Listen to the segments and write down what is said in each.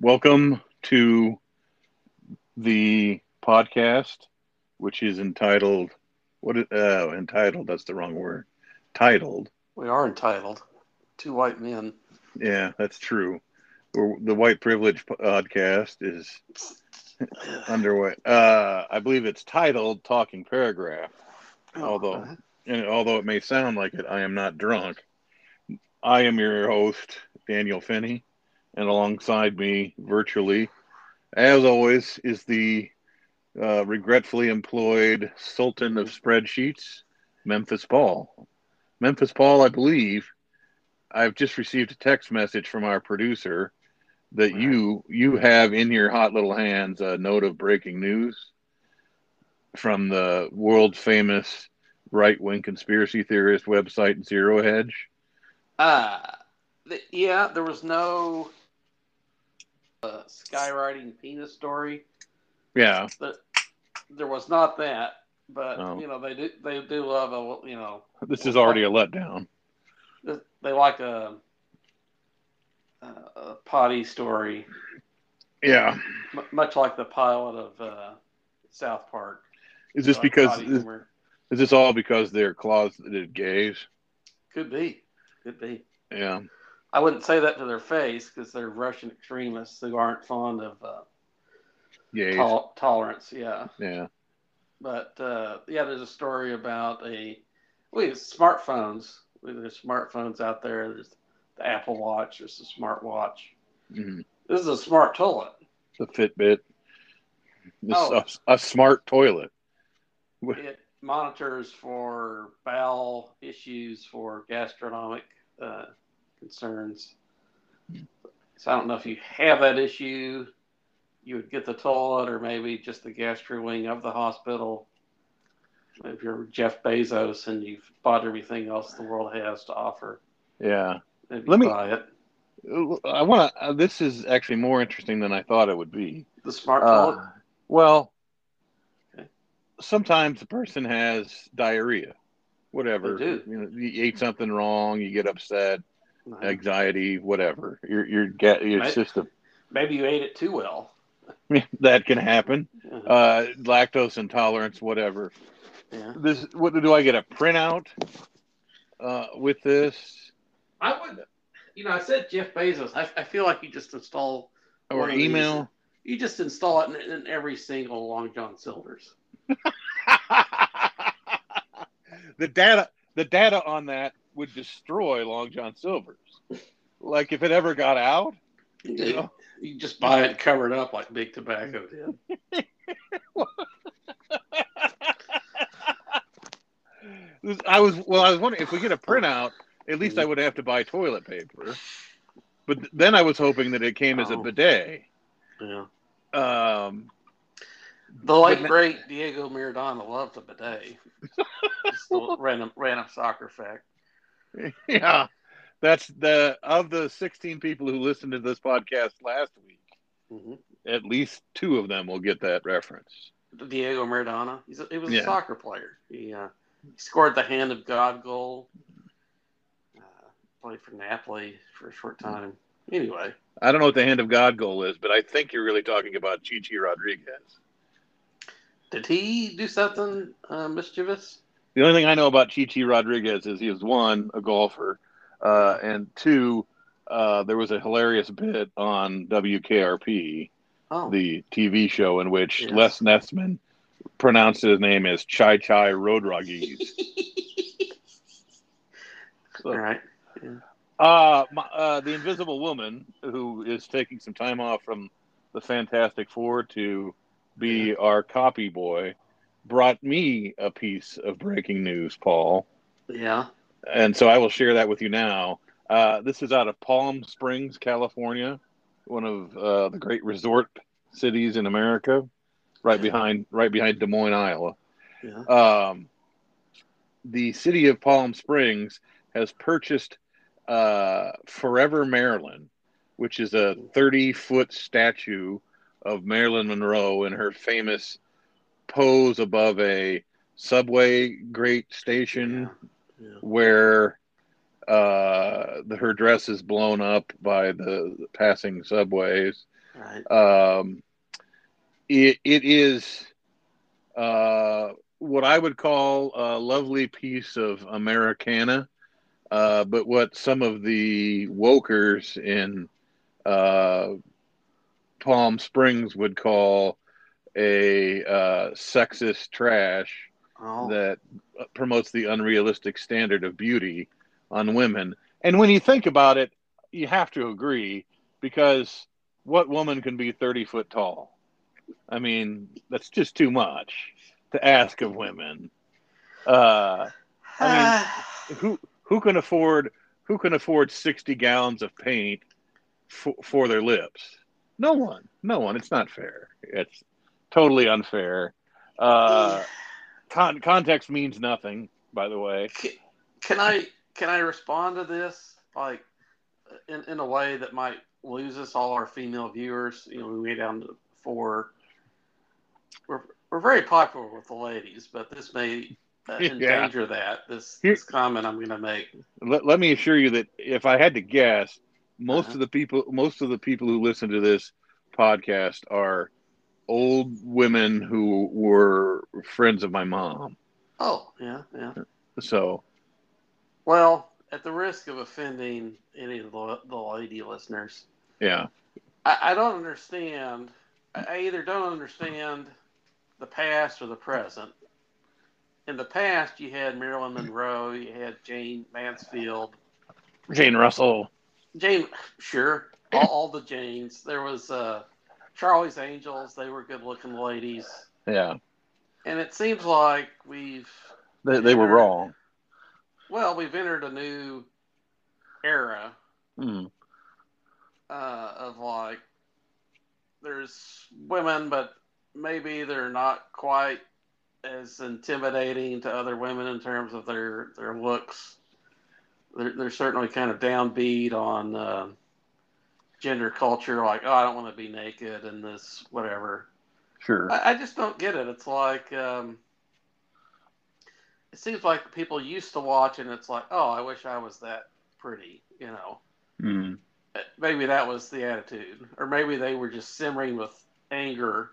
Welcome to the podcast, which is entitled what? is- Uh, entitled. That's the wrong word. Titled. We are entitled. Two white men. Yeah, that's true. We're, the White Privilege podcast is underway. Uh, I believe it's titled "Talking Paragraph." Although, Uh, and although it may sound like it, I am not drunk. I am your host, Daniel Finney, and alongside me, virtually, as always, is the uh, regretfully employed Sultan of Spreadsheets, Memphis Paul. Memphis Paul, I believe, I've just received a text message from our producer that you you have in your hot little hands a note of breaking news from the world famous right wing conspiracy theorist website Zero Hedge. uh, th- yeah, there was no uh, skywriting penis story. Yeah, There was not that, but Oh. you know they do they do love a you know this is already a letdown. they like a a potty story, Yeah. m- much like the pilot of uh, South Park. Is this Like because is, is this all because they're closeted gays? could be could be. Yeah. I wouldn't say that to their face because they're Russian extremists who aren't fond of uh, tol- tolerance. Yeah, Yeah. but uh, yeah, there's a story about a well, it's smartphones. There's smartphones out there. There's the Apple Watch. There's the smart watch. Mhm. This is a smart toilet. The Fitbit. This Oh. a, a smart toilet. It monitors for bowel issues, for gastronomic uh, concerns. So I don't know if you have that issue, you would get the toilet, or maybe just the gastro wing of the hospital. If you're Jeff Bezos and you've bought everything else the world has to offer, Yeah. Let me- buy it. I want to. Uh, this is actually more interesting than I thought it would be. The smart toilet. Uh, well, Okay. sometimes a person has diarrhea, whatever. You, know, you ate something wrong, you get upset. Anxiety, whatever. Your your get your system Maybe you ate it too well. that can happen. Uh, Uh, lactose intolerance, whatever. yeah. This what do I get a printout uh, with this I would, you know, I said Jeff Bezos. I, I feel like you just install or of these. email? You just install it in, in every single Long John Silver's. the data the data on that would destroy Long John Silver's. Like if it ever got out, you know, You just buy it and cover it up like Big Tobacco did. I was well. I was wondering if we get a printout, at least I would have to buy toilet paper. But then I was hoping that it came as a Oh. bidet. Yeah. Um, The late great Diego Maradona loved a bidet. Just a random random soccer fact. yeah, that's the of the 16 people who listened to this podcast last week. hmm At least two of them will get that reference. Diego Maradona. He's a, he was Yeah. a soccer player. He, uh, he scored the hand of God goal. Uh, played for Napoli for a short time. Anyway, I don't know what the hand of God goal is, but I think you're really talking about Chi Chi Rodriguez. did he do something uh, mischievous? The only thing I know about Chi Chi Rodriguez is he was one a golfer, uh, and two, uh, there was a hilarious bit on WKRP, Oh, the TV show in which Yes. Les Nessman pronounced his name as Chai Chai Rodriguez. all right. Uh, my, uh, the Invisible Woman, who is taking some time off from the Fantastic Four to be our copy boy, brought me a piece of breaking news, Paul. Yeah. And so I will share that with you now. Uh, this is out of Palm Springs, California, one of uh, the great resort cities in America, right behind right behind Des Moines, Iowa. Yeah. Um, the city of Palm Springs has purchased uh, Forever Marilyn, which is a 30 foot statue of Marilyn Monroe in her famous pose above a subway grate station Yeah. where uh, the, her dress is blown up by the, the passing subways. Right. Um, it, it is uh, what I would call a lovely piece of Americana, uh, but what some of the wokers in uh, Palm Springs would call a uh, sexist trash Oh, that promotes the unrealistic standard of beauty on women. And when you think about it, you have to agree because what woman can be 30 foot tall? I mean, that's just too much to ask of women. Uh, I who who can afford who can afford 60 gallons of paint for, for their lips? No one. No one. It's not fair. It's totally unfair. Uh, con- context means nothing, by the way. can I can I respond to this like in, in a way that might lose us all our female viewers? You know, we way down to four. We're we're very popular with the ladies, but this may uh, Yeah. endanger that. This Here- this comment I'm going to make. Let, let me assure you that if I had to guess, most Uh-huh. of the people most of the people who listen to this podcast are old women who were friends of my mom. Oh yeah yeah. So Well, at the risk of offending any of the, the lady listeners, yeah, I, I don't understand. I either don't understand the past or the present. In the past, you had Marilyn Monroe, you had Jayne Mansfield, Jane Russell. Jane, sure, all, all the Janes. There was uh, Charlie's Angels; they were good-looking ladies, Yeah, and it seems like we've they, they were wrong. well, we've entered a new era Hmm. uh, of like there's women, but maybe they're not quite as intimidating to other women in terms of their their looks. They're they're certainly kind of downbeat on uh, gender culture, like oh, I don't want to be naked and this whatever. Sure. I, I just don't get it. It's like um, it seems like people used to watch, and it's like, oh, I wish I was that pretty, you know Hmm. maybe that was the attitude, or maybe they were just simmering with anger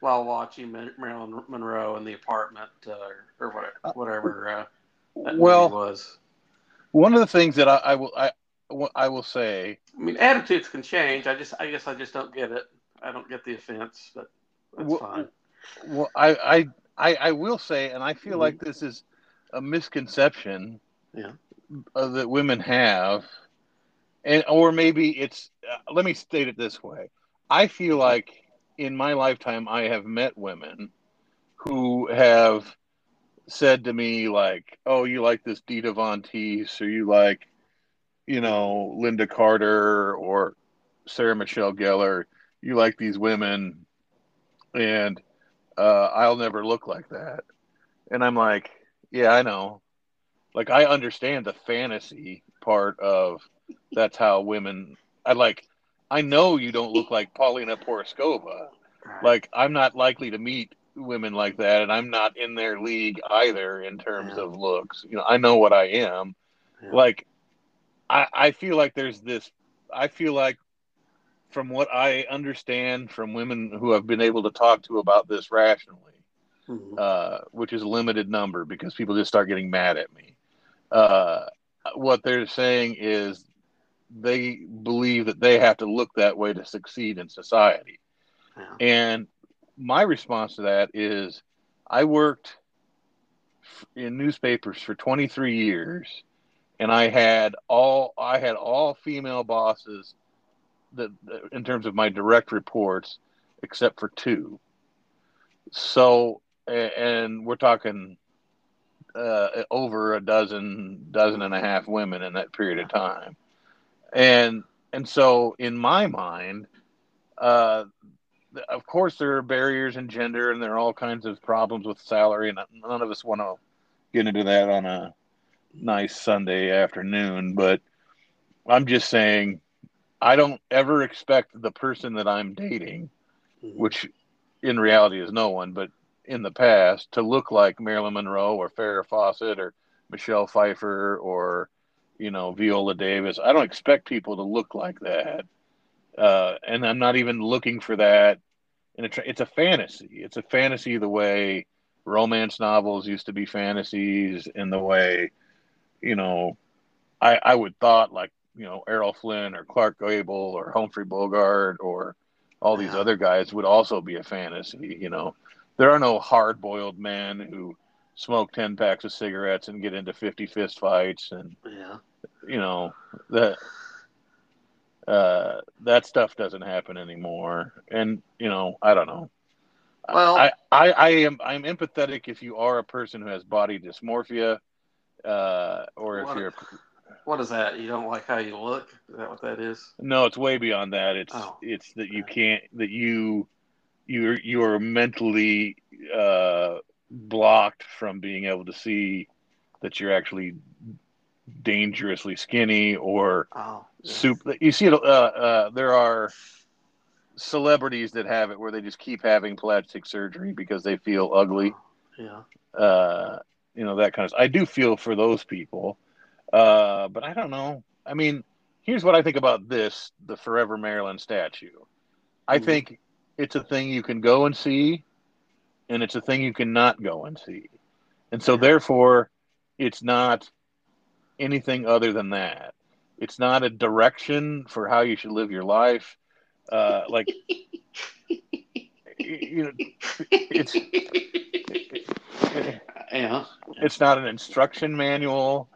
while watching Marilyn Monroe in the apartment, uh, or whatever, whatever uh, that Well, was. one of the things that I, I will I I will say I mean, attitudes can change. I just, I guess, I just don't get it. I don't get the offense, but that's Well, fine. Well, I, I, I, I will say, and I feel Mhm. like this is a misconception Yeah. uh, that women have, and or maybe it's. Uh, let me state it this way: I feel like in my lifetime I have met women who have said to me like, "Oh, you like this Dita Von Teese, or you like, you know, Lynda Carter or Sarah Michelle Gellar. You like these women, and uh, I'll never look like that." And I'm like, "Yeah, I know. Like, I understand the fantasy part of that's how women. I like. I know you don't look like Paulina Porizkova." Like I'm not likely to meet women like that, and I'm not in their league either in terms Yeah. of looks. You know, I know what I am. Yeah. Like, I I feel like there's this. I feel like, from what I understand from women who have been able to talk to about this rationally, Mhm. uh, which is a limited number because people just start getting mad at me. Uh, what they're saying is they believe that they have to look that way to succeed in society. And my response to that is I worked in newspapers for 23 years and I had all I had all female bosses that that- in terms of my direct reports except for two. So and we're talking uh, over a dozen dozen and a half women in that period of time. And and so in my mind uh of course there are barriers in gender and there are all kinds of problems with salary and none of us want to get into that on a nice sunday afternoon but i'm just saying i don't ever expect the person that i'm dating Mhm. which in reality is no one but in the past to look like marilyn monroe or farrah fawcett or michelle pfeiffer or you know viola davis i don't expect people to look like that uh, and I'm not even looking for that. And it's it's a fantasy. It's a fantasy the way romance novels used to be fantasies, and the way, you know, I I would thought like you know Errol Flynn or Clark Gable or Humphrey Bogart or all these Yeah. other guys would also be a fantasy. You know, there are no hard boiled men who smoke ten packs of cigarettes and get into fifty fist fights and Yeah. you know that uh, that stuff doesn't happen anymore. And you know, I don't know. Well- I, I, I am I'm empathetic if you are a person who has body dysmorphia, uh, or if What- you're What is that? You don't like how you look? Is that what that is? no, it's way beyond that. It's Oh. it's that you can't that you you're you are mentally uh, blocked from being able to see that you're actually dangerously skinny or Oh. yeah. soup. You see, it. Uh, uh, there are celebrities that have it where they just keep having plastic surgery because they feel ugly. Yeah. Uh, you know that kind of. I do feel for those people, uh, but I don't know. I mean, here's what I think about this: the Forever Marilyn statue. I Mhm. think it's a thing you can go and see, and it's a thing you cannot go and see, and so therefore, it's not anything other than that. It's not a direction for how you should live your life. Uh, like you know, it's yeah. it's not an instruction manual.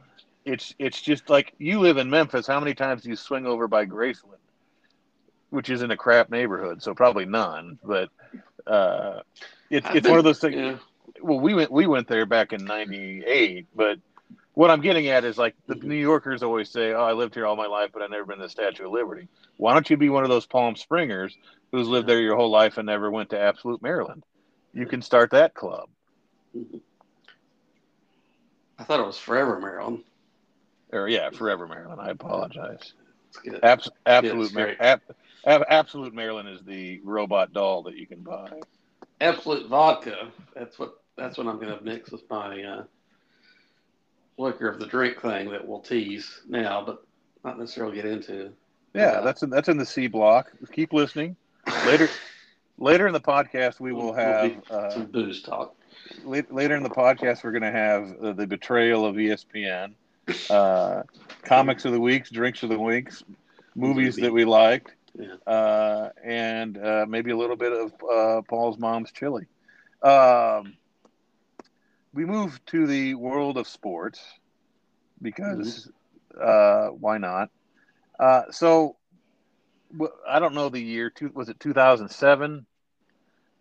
It's it's just like you live in Memphis. How many times do you swing over by Graceland, which is in a crap neighborhood? So probably none. But uh, it's I've it's one of those things. Yeah. Well, we went we went there back in '98, but what I'm getting at is like the Mhm. New Yorkers always say, "Oh, I lived here all my life, but I've never been to the Statue of Liberty." Why don't you be one of those Palm Springers who's lived there your whole life and never went to Absolute Maryland? You can start that club. I thought it was Forever Marilyn. Or yeah, Forever Marilyn. I apologize. Abs- absolute, Mar- ab- ab- absolute Maryland is the robot doll that you can buy. Absolute vodka. That's what. That's what I'm going to mix with my uh, liquor of the drink thing that we'll tease now, but not necessarily get into. Yeah, Uh, that's in, that's in the C block. Keep listening. Later, later in the podcast, we will have uh, some booze talk. later in the podcast we're going to have uh, the betrayal of ESPN, uh, comics of the weeks, drinks of the weeks, movies that we liked, Yeah. uh, and uh, maybe a little bit of uh, Paul's mom's chili. Um, we move to the world of sports because uh, why not? Uh, so I don't know the year. Was it 2007?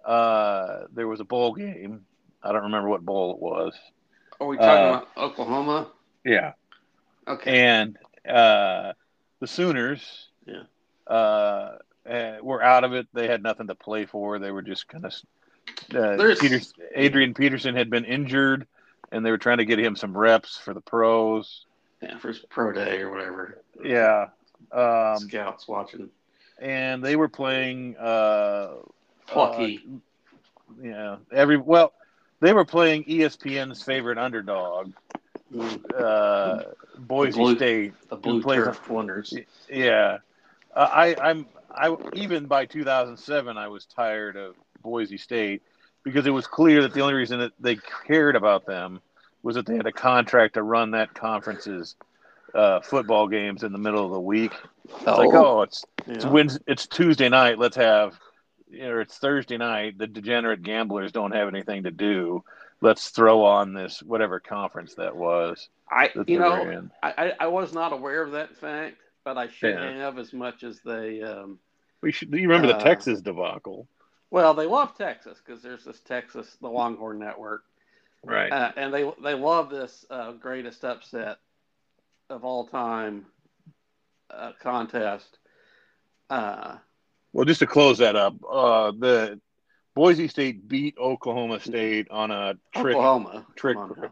Uh, there was a bowl game. I don't remember what bowl it was. Are we talking Uh, about Oklahoma? Yeah, Okay. and uh, the Sooners, Yeah. uh, uh, were out of it. They had nothing to play for. They were just kind of. Uh, Peters, Adrian Peterson had been injured, and they were trying to get him some reps for the pros. yeah, for his pro day or whatever. Yeah, um, Scouts watching. And they were playing. Uh, Plucky. uh, yeah, every well, they were playing ESPN's favorite underdog, Mm, uh, Boise Blue- State. the blue plays turf wonders. Yeah, uh, I, I'm. I even by 2007, I was tired of Boise State because it was clear that the only reason that they cared about them was that they had a contract to run that conference's uh, football games in the middle of the week. It's like, oh, it's it's yeah. Wednesday, it's Tuesday night. Let's have, you know, it's Thursday night. The degenerate gamblers don't have anything to do. Let's throw on this whatever conference that was. I That you know. I, I I was not aware of that fact, but I should Yeah. have as much as they. Um, we should. You remember Uh, the Texas debacle, well, they love Texas because there's this Texas, the Longhorn Network, right? uh, and they they love this uh, greatest upset of all time uh, contest. Uh, Well, just to close that up, uh, the Boise State beat Oklahoma State on a trick. Oklahoma, trick- come on now.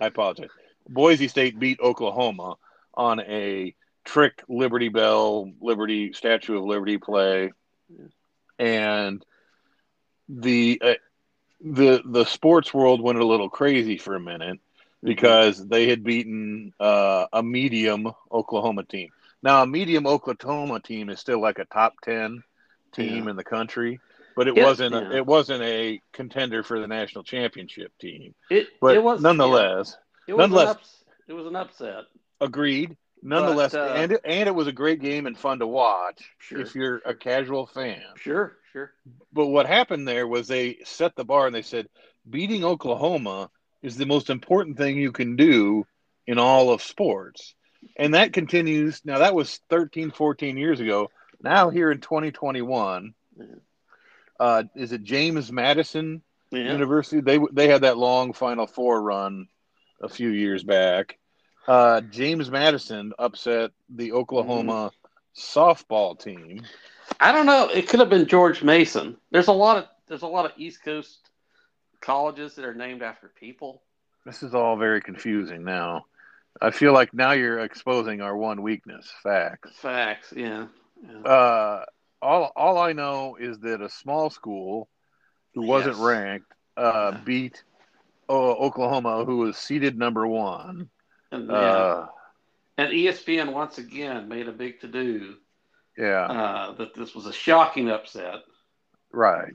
I apologize. Boise State beat Oklahoma on a trick Liberty Bell, Liberty Statue of Liberty play, and the uh, the the sports world went a little crazy for a minute because they had beaten uh, a medium Oklahoma team. Now, a medium Oklahoma team is still like a top ten team Yeah. in the country, but it Yeah, wasn't. yeah. A, it wasn't a contender for the national championship team. It But it was nonetheless, it was nonetheless- an ups, it was an upset. agreed. Nonetheless, uh, and it, and it was a great game and fun to watch Sure. if you're a casual fan. Sure, sure. But what happened there was they set the bar and they said beating Oklahoma is the most important thing you can do in all of sports. And that continues. Now that was 13, 14 years ago. Now here in 2021, Yeah. uh, is it James Madison Yeah. University? They they had that long Final Four run a few years back. Uh, James Madison upset the Oklahoma softball team. I don't know. It could have been George Mason. There's a lot of there's a lot of East Coast colleges that are named after people. This is all very confusing now. I feel like now you're exposing our one weakness, facts. Facts, yeah. yeah. Uh, all all I know is that a small school who wasn't Yes. ranked uh, Yeah. beat uh, Oklahoma, who was seeded number one. And, yeah. Uh, and E ESPN once again made a big to do yeah, uh, that this was a shocking upset. right.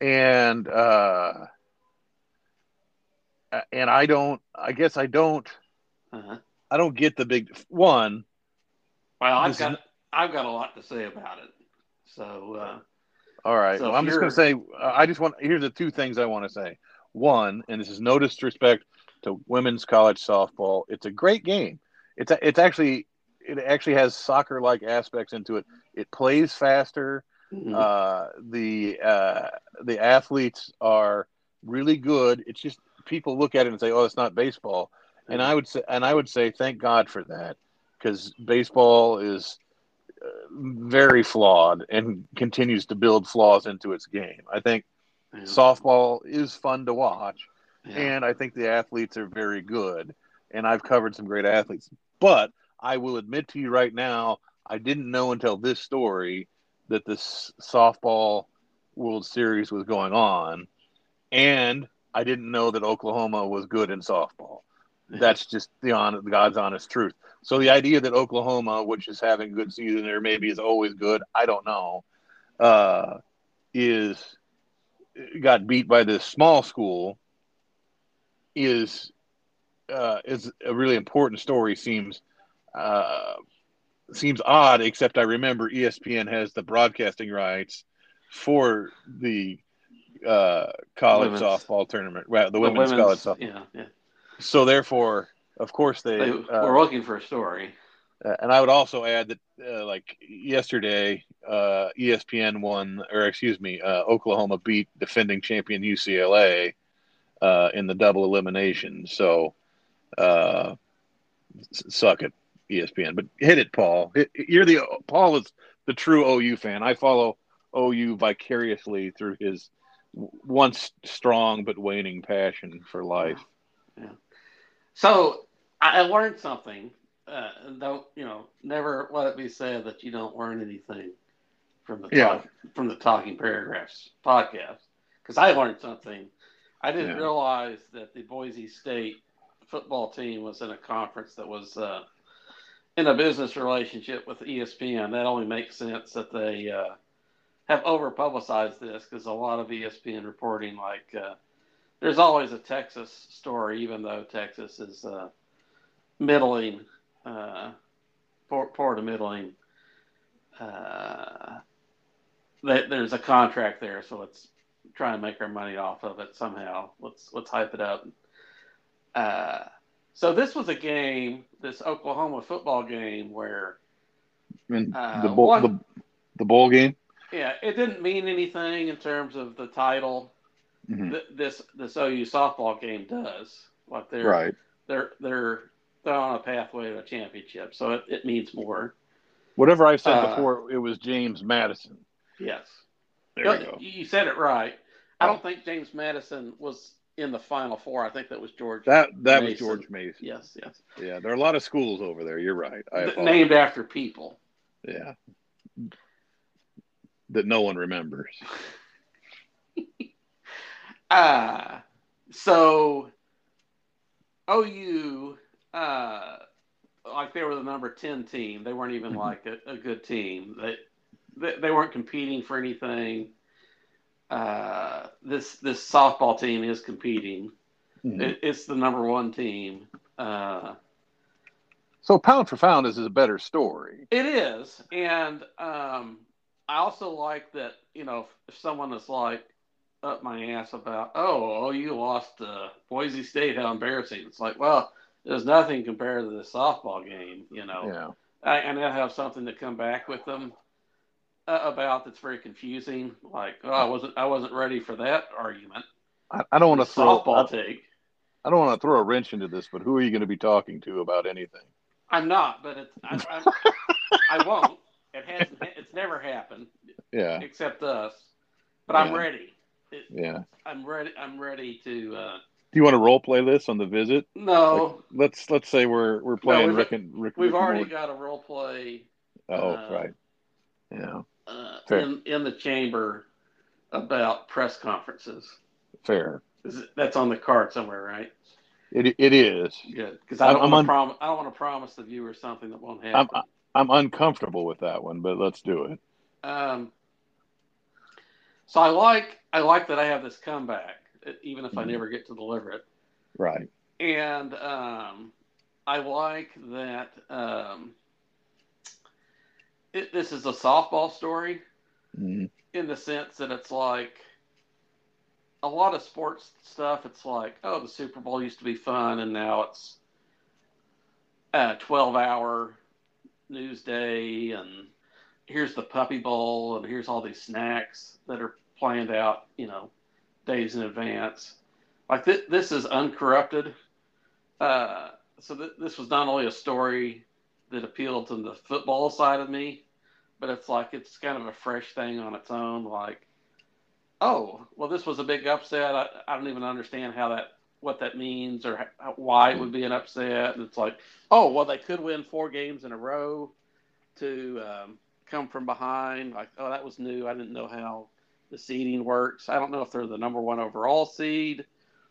And uh, and I don't. I guess I don't. Uh-huh. I don't get the big one. Well, I've is- got I've got a lot to say about it. So uh, All right. So well, I'm just going to say, uh, I just want, here's the two things I want to say. One, and this is no disrespect to women's college softball, it's a great game. It's, a, it's actually, it actually has soccer like aspects into it. It plays faster. Mhm. Uh, the, uh, the athletes are really good. It's just people look at it and say, oh, it's not baseball. And I would say, and I would say, thank God for that because baseball is uh, very flawed and continues to build flaws into its game. I think Yeah. softball is fun to watch, Yeah. and I think the athletes are very good. And I've covered some great athletes, but I will admit to you right now, I didn't know until this story that this softball World Series was going on, and I didn't know that Oklahoma was good in softball. That's just the on God's honest truth. So the idea that Oklahoma, which is having a good season or maybe is always good, I don't know, uh, is got beat by this small school is uh, is a really important story. Seems uh, seems odd, except I remember ESPN has the broadcasting rights for the uh, college Women's- softball tournament, well, the The women's, college softball. Yeah, yeah. So therefore, of course, they. They uh, were looking for a story. uh, and I would also add that, uh, like yesterday, uh, ESPN won, or excuse me, uh, Oklahoma beat defending champion UCLA uh, in the double elimination. So, uh, suck it, ESPN. But hit it, Paul. Hit, you're the Paul is the true OU fan. I follow OU vicariously through his once strong but waning passion for life. Yeah. So I I learned something. Uh, don't you know? Never let it be said that you don't learn anything from the Yeah. talk, from the Talking Paragraphs podcast. Because I learned something. I didn't Yeah. realize that the Boise State football team was in a conference that was uh, in a business relationship with ESPN. That only makes sense that they uh, have over publicized this because a lot of ESPN reporting, like, uh, there's always a Texas story, even though Texas is uh, middling, uh, poor, poor to middling. Uh, that there's a contract there, so let's try and make our money off of it somehow. Let's let's hype it up. So this was a game, this Oklahoma football game, where Uh, the bowl, one- the, the bowl game. yeah, it didn't mean anything in terms of the title. Mhm. Th- this this OU softball game does. Like they're Right. they're they're they're on a pathway to a championship, so it, it means more. Whatever I said Uh, before, it was James Madison. Yes, There you, go. you said it right. I don't think James Madison was in the final four. I think that was George. That that was George Mason. yes, yes, Yeah, there are a lot of schools over there. You're right. I named after people. Yeah. That no one remembers. Uh so OU. Uh, like they were the number ten team. They weren't even Mhm. like a, a good team. They, they they weren't competing for anything. Uh, this this softball team is competing. Mhm. It, it's the number one team. Uh, So pound for pound, this is a better story. It is, and um, I also like that. You know, if, if someone is like up my ass about, oh, oh, you lost to Boise State, how embarrassing! It's like, well, there's nothing compared to the softball game. You know, Yeah. I, and I have something to come back with them uh, about that's very confusing. Like, oh, I wasn't, I wasn't ready for that argument. I, I don't want to throw softball take. I don't want to throw a wrench into this, but who are you going to be talking to about anything? I'm not, but it's, I, I won't. It hasn't. It's never happened. Yeah. except us. But I'm ready. It, Yeah. I'm ready. I'm ready to. Uh, Do you want to role play this on the visit? no, Let's let's say we're we're playing we've- Rick and Rick. we've Rick already got a role play Oh, uh, right. Yeah. Uh, Fair. in in the chamber about press conferences. Fair. That's on the card somewhere, right? It it is. Good, because I don't want un- to promise. I don't want to promise the viewer something that won't happen. I'm. I'm uncomfortable with that one, but let's do it. Um, so I like I like that I have this comeback, even if I Mhm. never get to deliver it. Right. and um, I like that um, it, this is a softball story Mhm. in the sense that it's like a lot of sports stuff. It's like, oh, the Super Bowl used to be fun, and now it's a twelve-hour news day, and here's the Puppy Bowl, and here's all these snacks that are planned out, you know, days in advance. Like th- this is uncorrupted. Uh, so th- this was not only a story that appealed to the football side of me, but it's like it's kind of a fresh thing on its own. Like, oh, well, this was a big upset. I, I don't even understand how that what that means or how, why it would be an upset. And it's like, oh, well, they could win four games in a row to um, come from behind. Like, oh, that was new. I didn't know how the seeding works. I don't know if they're the number one overall seed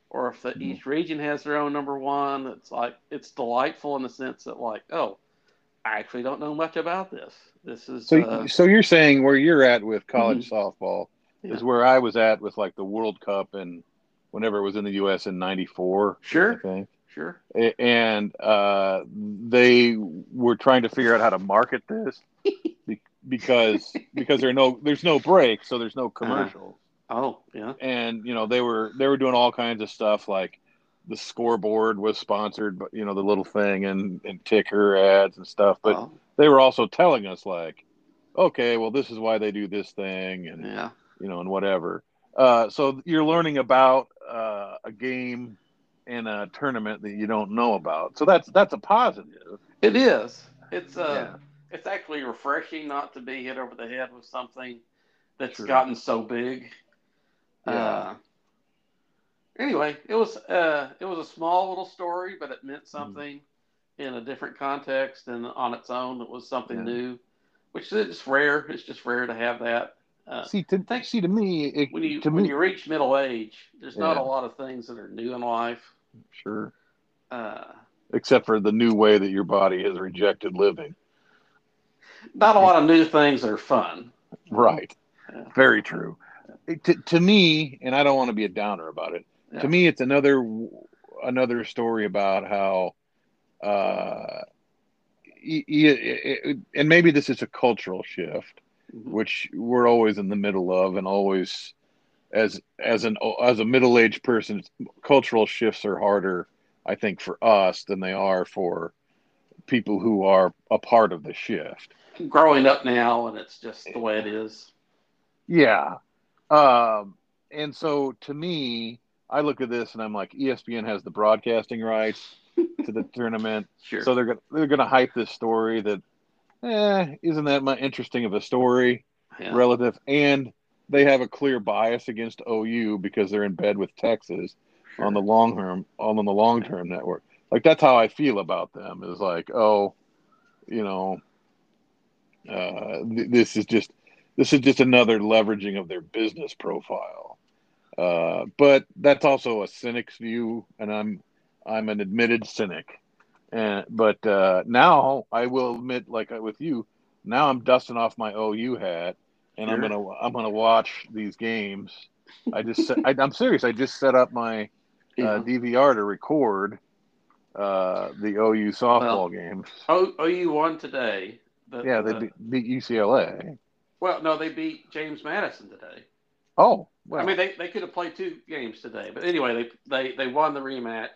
or if the, Mhm. each region has their own number one. It's like it's delightful in the sense that like, oh, I actually don't know much about this. This is So uh, so you're saying where you're at with college softball Yeah. is where I was at with like the World Cup and whenever it was in the U.S. in '94. I sure, think. sure, and uh, they were trying to figure out how to market this because because there are no there's no break, so there's no commercials. oh yeah, And you know they were they were doing all kinds of stuff like the scoreboard was sponsored, but you know the little thing and and ticker ads and stuff. But oh, they were also telling us like, okay, well this is why they do this thing and yeah, you know and whatever. Uh, so you're learning about uh, a game and a tournament that you don't know about. So that's that's a positive. it is. It's uh, Yeah. it's actually refreshing not to be hit over the head with something that's Sure. gotten so big. Yeah. Uh, anyway, it was uh, it was a small little story, but it meant something in a different context and on its own. It was something Yeah. new, which is rare. It's just rare to have that. Uh, see, to thank- see to me, it, when you to when me, you reach middle age, there's not a lot of things that are new in life. sure, Uh, except for the new way that your body has rejected living. not a lot of new things that are fun. Right. Yeah. Very true. It- To, to me, and I don't want to be a downer about it. Yeah. To me, it's another another story about how, uh, and maybe this is a cultural shift, Mhm. which we're always in the middle of, and always as as an as a middle aged person, cultural shifts are harder, I think, for us than they are for people who are a part of the shift. Growing up now, and it's just the way it is. Yeah. Um, and so to me, I look at this and I'm like, ESPN has the broadcasting rights to the tournament, Sure. so they're gonna they're gonna hype this story that, eh, isn't that much interesting of a story yeah. relative, and they have a clear bias against OU because they're in bed with Texas Sure. on the Longhorn on the Longhorn network. Like that's how I feel about them. Is like, oh, you know, uh, th- this is just this is just another leveraging of their business profile. Uh, but that's also a cynic's view, and I'm I'm an admitted cynic, And but uh, now I will admit, like with you, now I'm dusting off my OU hat, and I'm gonna I'm gonna watch these games. I just set, I, I'm serious. I just set up my uh, DVR to record uh, the OU softball games. O, OU won today. The- Yeah, they the- beat UCLA. well, no, they beat James Madison today. Oh, well, I mean, they, they could have played two games today, but anyway, they, they they won the rematch.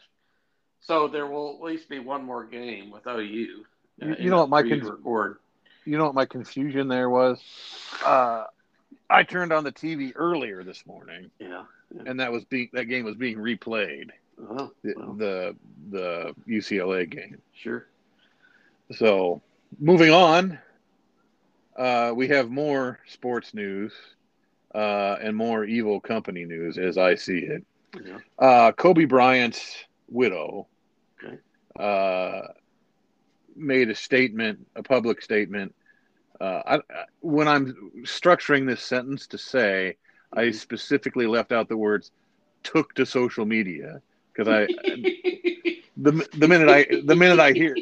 So there will at least be one more game with OU. You- uh, you know what my con- record. you know what my confusion there was? Uh, I turned on the TV earlier this morning, Yeah. and that was being that game was being replayed. Oh, The well, the, the UCLA game. sure. So moving on, uh, we have more sports news uh, and more evil company news as I see it. Yeah. Uh, Kobe Bryant's widow Okay. uh, made a statement, a public statement. Uh, I, I- when I'm structuring this sentence to say, I Mhm. specifically left out the words "took to social media" because I the the minute I the minute I hear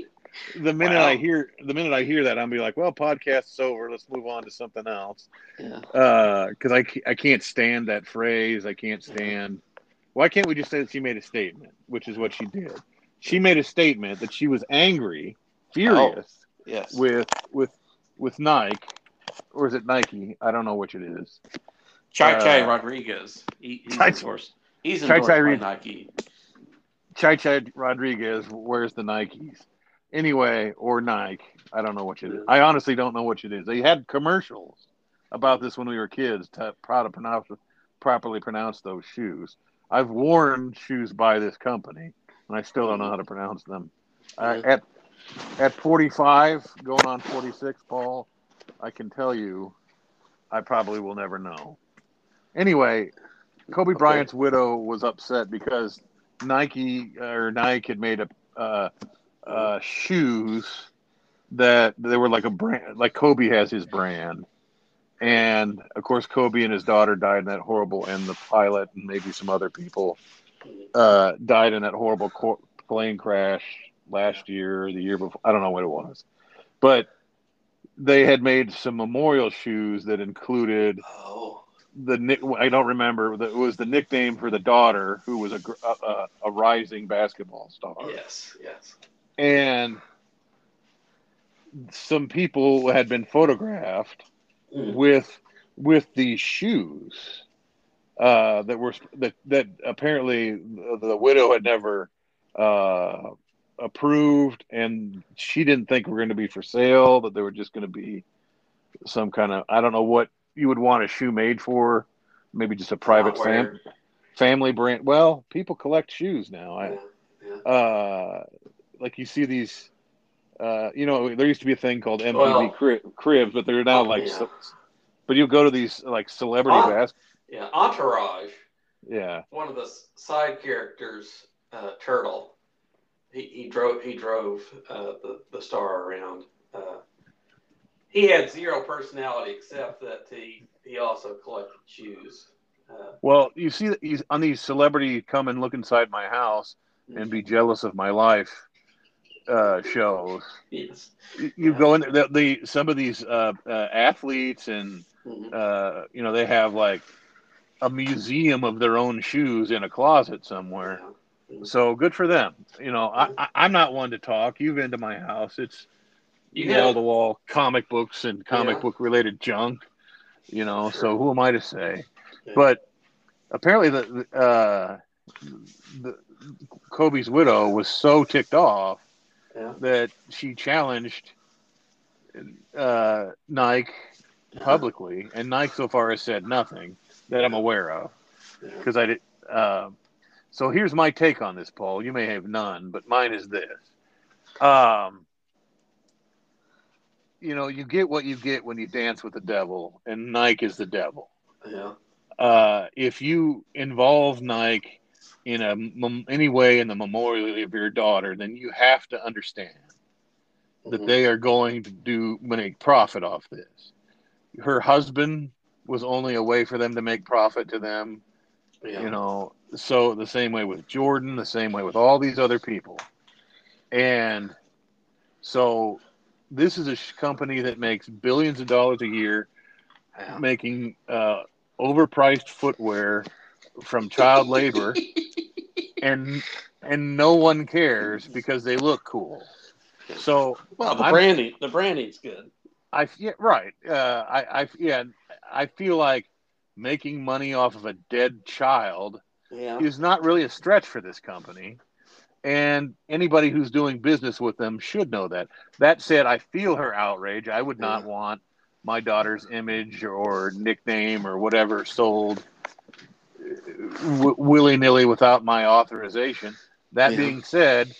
the minute I hear the minute I hear that, I'm be like, well, podcast's over. Let's move on to something else. yeah. Because I I can't stand that phrase. I can't stand. Why can't we just say that she made a statement, which is what she did? She made a statement that she was angry, furious Yes. with with with Nike, or is it Nike? I don't know which it is. Chai Chai uh, Rodriguez. He, he's Chai- endorsed. He's Chai endorsed Chai by Re- Nike. Chai Chai Rodriguez wears the Nikes. Anyway, or Nike. I don't know which it is. I honestly don't know which it is. They had commercials about this when we were kids to how to pronounce properly pronounce those shoes. I've worn shoes by this company, and I still don't know how to pronounce them. Uh, at at 45, going on 46, Paul, I can tell you, I probably will never know. Anyway, Kobe Okay. Bryant's widow was upset because Nike or Nike had made a uh, uh, shoes that they were like a brand, like Kobe has his brand, and of course Kobe and his daughter died in that horrible, and the pilot and maybe some other people uh, died in that horrible plane crash last year, the year before. I don't know what it was, but they had made some memorial shoes that included Oh. the nick. I don't remember. It was the nickname for the daughter, who was a, a, a rising basketball star, Yes. Yes. And some people had been photographed Mm. with with these shoes uh, that were that that apparently the, the widow had never uh, approved, and she didn't think were going to be for sale. That they were just going to be some kind of I don't know what you would want a shoe made for. Maybe just a private fam- family brand. Well, people collect shoes now. I, Yeah. Yeah. uh, like you see these. Uh, you know, there used to be a thing called MTV Well- cri- cribs, but they're now Oh, like. yeah. So, but you'll go to these like celebrity bas- Yeah. Entourage. Yeah, One of the side characters, uh, Turtle. He, he drove he drove uh, the the star around. Uh, he had zero personality except that he he also collected shoes. Uh, Well, you see that he's on these celebrity come and look inside my house and be jealous of my life uh, shows. yes. You- Yeah. go in the, the some of these uh, uh, athletes and Mhm. uh, you know they have like a museum of their own shoes in a closet somewhere. So good for them. You know, I, I, I'm not one to talk. You've been to my house. It's wall to wall comic books and comic Yeah. book related junk. You know, Sure. so who am I to say? Yeah. But apparently, the the, uh, the Kobe's widow was so ticked off Yeah. that she challenged uh, Nike publicly, and Nike so far has said nothing that I'm aware of because I did. Uh, so here's my take on this, Paul. You may have none, but mine is this. Um, you know, you get what you get when you dance with the devil, and Nike is the devil. Yeah. Uh, if you involve Nike in a any way in the memorial of your daughter, then you have to understand that Mhm. they are going to do make profit off this. Her husband was only a way for them to make profit to them, Yeah. you know. So the same way with Jordan, the same way with all these other people. And so this is a company that makes billions of dollars a year yeah. making uh, overpriced footwear from child labor and and no one cares because they look cool. So well, the I'm, branding the branding's good. I yeah right. Uh, I I yeah I feel like making money off of a dead child yeah. is not really a stretch for this company. And anybody who's doing business with them should know that. That said, I feel her outrage. I would not yeah. want my daughter's image or nickname or whatever sold w- willy nilly without my authorization. That yeah. being said,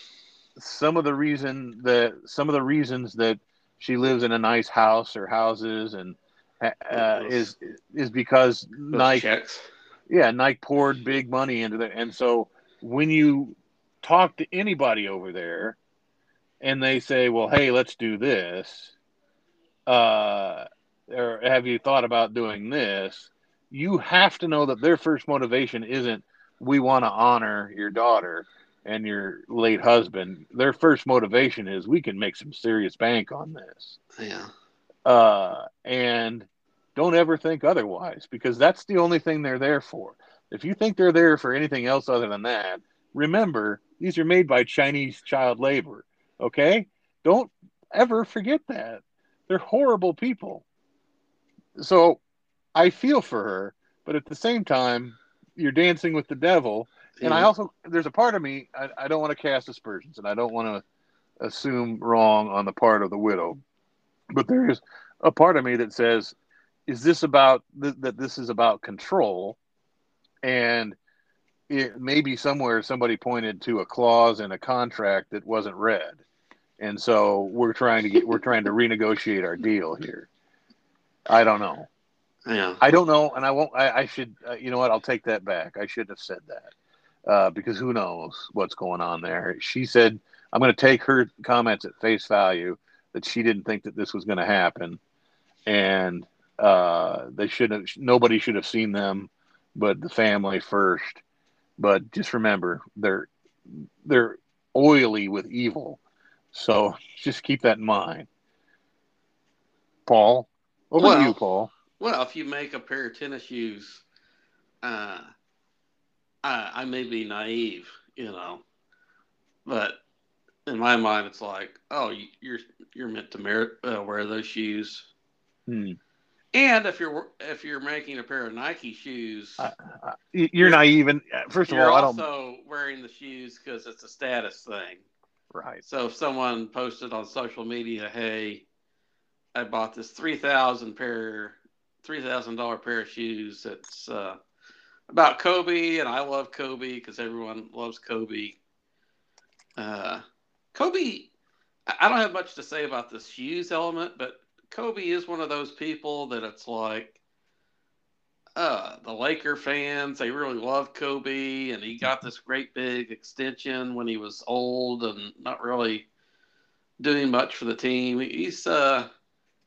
some of the reason that some of the reasons that she lives in a nice house or houses and uh, is is because Nike, checks. yeah, Nike poured big money into it, and so when you talk to anybody over there, and they say, "Well, hey, let's do this," uh, or have you thought about doing this? You have to know that their first motivation isn't we want to honor your daughter and your late husband. Their first motivation is we can make some serious bank on this. Yeah. Uh, and don't ever think otherwise because that's the only thing they're there for. If you think they're there for anything else other than that, remember these are made by Chinese child labor. Okay? Don't ever forget that. They're horrible people. So I feel for her, but at the same time, you're dancing with the devil. And I also, there's a part of me, I, I don't want to cast aspersions and I don't want to assume wrong on the part of the widow. But there is a part of me that says, is this about th- that this is about control? And it maybe somewhere somebody pointed to a clause in a contract that wasn't read and so we're trying to get we're trying to renegotiate our deal here i don't know yeah i don't know and i won't i, I should uh, you know what i'll take that back i shouldn't have said that uh, because who knows what's going on there she said i'm going to take her comments at face value that she didn't think that this was going to happen and uh, they shouldn't nobody should have seen them but the family first but just remember, they're they're oily with evil. So just keep that in mind. Paul, over well, to you, Paul. Well, if you make a pair of tennis shoes, uh, I, I may be naive, you know, but in my mind, it's like, oh, you're you're meant to merit, uh, wear those shoes. Hmm. And if you're if you're making a pair of Nike shoes, uh, uh, you're. And uh, first of all, I don't. also wearing the shoes because it's a status thing. Right. So if someone posted on social media, "Hey, I bought this three thousand pair, three thousand dollar pair of shoes. that's uh, about Kobe, and I love Kobe because everyone loves Kobe." Uh, Kobe, I don't have much to say about the shoes element, but Kobe is one of those people that it's like, uh, the Laker fans, they really love Kobe, and he got this great big extension when he was old and not really doing much for the team. He's uh,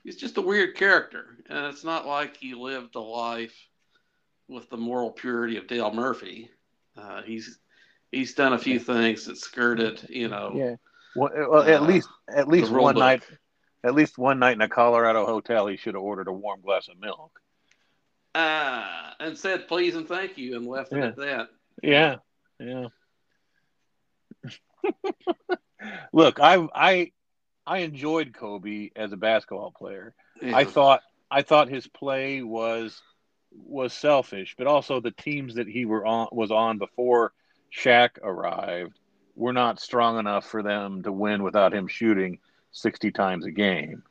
he's just a weird character, and it's not like he lived a life with the moral purity of Dale Murphy. Uh, he's he's done a few things that skirted, you know. Yeah. Well, well at uh, least at least one book. night at least one night in a Colorado hotel, he should have ordered a warm glass of milk. Ah, and said please and thank you, and left yeah. it at that. Yeah, yeah. Look, I I I enjoyed Kobe as a basketball player. Yeah. I thought I thought his play was was selfish, but also the teams that he were on was on before Shaq arrived were not strong enough for them to win without him shooting 60 times a game.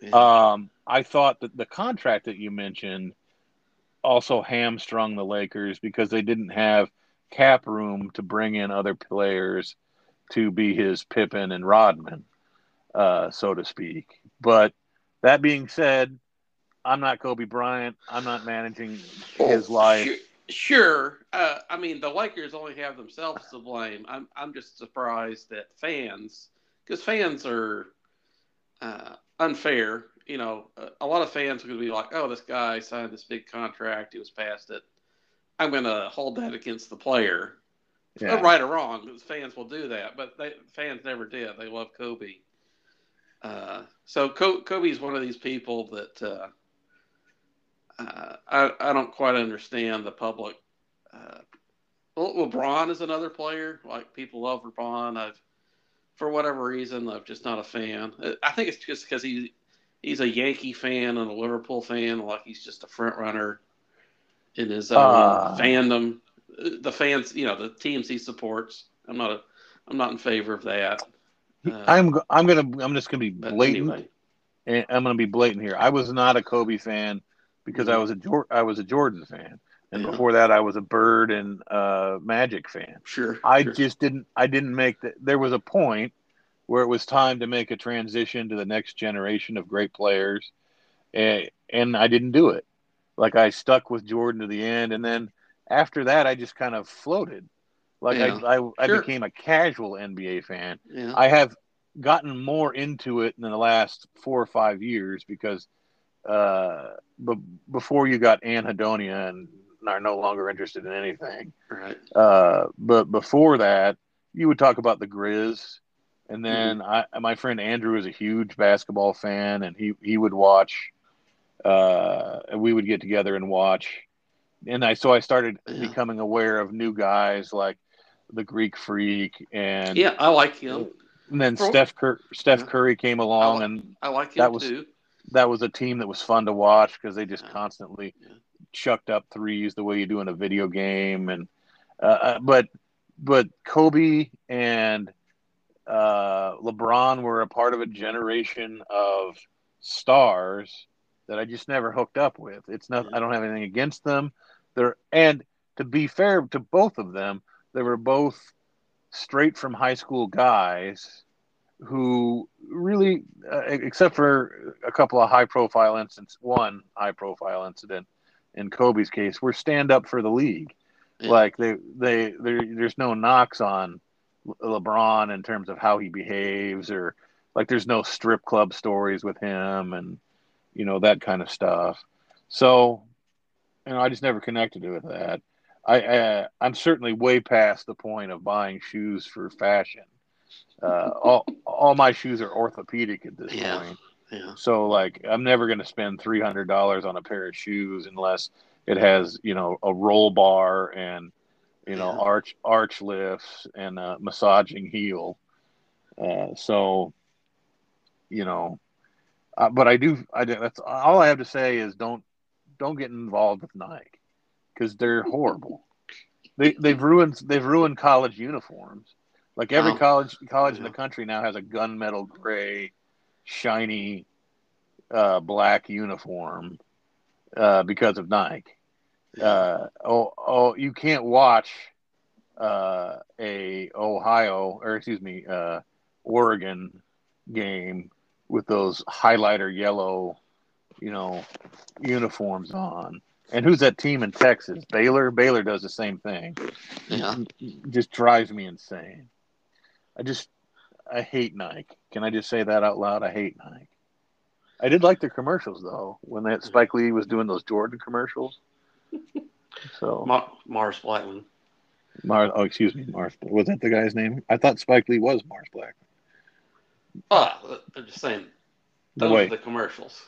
Yeah. Um, I thought that the contract that you mentioned also hamstrung the Lakers because they didn't have cap room to bring in other players to be his Pippen and Rodman, uh, so to speak. But that being said, I'm not Kobe Bryant. I'm not managing his life. Sure. sure. Uh, I mean, the Lakers only have themselves to blame. I'm, I'm just surprised that fans, because fans are uh, unfair. You know, a lot of fans are going to be like, "Oh, this guy signed this big contract. He was past it. I'm going to hold that against the player." Yeah. Right or wrong, fans will do that, but they, fans never did. They love Kobe. Uh, so Kobe is one of these people that uh, uh, I, I don't quite understand the public. Uh, LeBron is another player. Like people love LeBron. I've, for whatever reason, I'm just not a fan. I think it's just because he he's a Yankee fan and a Liverpool fan. Like he's just a front runner in his own uh, fandom. The fans, you know, the teams he supports. I'm not a, I'm not in favor of that. Uh, I'm I'm gonna I'm just gonna be blatant. Anyway. I'm gonna be blatant here. I was not a Kobe fan because mm-hmm. I was a I was a Jordan fan, and yeah. before that I was a Bird and uh, Magic fan. Sure. I sure. just didn't I didn't make that. There was a point where it was time to make a transition to the next generation of great players, and, and I didn't do it. Like I stuck with Jordan to the end, and then after that, I just kind of floated. Like yeah. I, I, I became a casual NBA fan. Yeah. I have gotten more into it in the last four or five years because, uh, but before you got anhedonia and are no longer interested in anything. Right. Uh, but before that, you would talk about the Grizz and then mm-hmm. I, my friend Andrew is a huge basketball fan, and he he would watch. Uh, we would get together and watch, and I so I started yeah. becoming aware of new guys like the Greek Freak and yeah, I like him. And then For, Steph Cur- Steph. Curry came along, I like, and I like him that was, too. That was a team that was fun to watch because they just yeah. constantly chucked up threes the way you do in a video game, and uh, uh but but Kobe and uh, LeBron were a part of a generation of stars that I just never hooked up with. It's not. I don't have anything against them. They're and to be fair to both of them, they were both straight from high school guys who really, uh, except for a couple of high profile incidents, one high profile incident in Kobe's case, were stand up for the league. Yeah. Like they, they, there's no knocks on LeBron in terms of how he behaves or like there's no strip club stories with him and you know that kind of stuff. So, you know, I just never connected with that. I, I I'm certainly way past the point of buying shoes for fashion. Uh, all all my shoes are orthopedic at this yeah. point. Yeah. So like I'm never going to spend three hundred dollars on a pair of shoes unless it has you know a roll bar and you know, yeah. arch arch lifts and uh, massaging heel. Uh, so, you know, uh, but I do. I do, that's all I have to say is don't don't get involved with Nike because they're horrible. they they've ruined they've ruined college uniforms. Like every oh. college college yeah. in the country now has a gunmetal gray, shiny, uh, black uniform uh, because of Nike uh, oh, oh, you can't watch uh, a Ohio or excuse me, uh, Oregon game with those highlighter yellow, you know, uniforms on. And who's that team in Texas? Baylor. Baylor does the same thing. Yeah, just drives me insane. I just I hate Nike. Can I just say that out loud? I hate Nike. I did like the commercials though when that Spike Lee was doing those Jordan commercials. So Mar- Mars Blackmon. Mars. Oh, excuse me, Mars. Was that the guy's name? I thought Spike Lee was Mars Blackmon. Oh, I'm just saying. Those the way the commercials.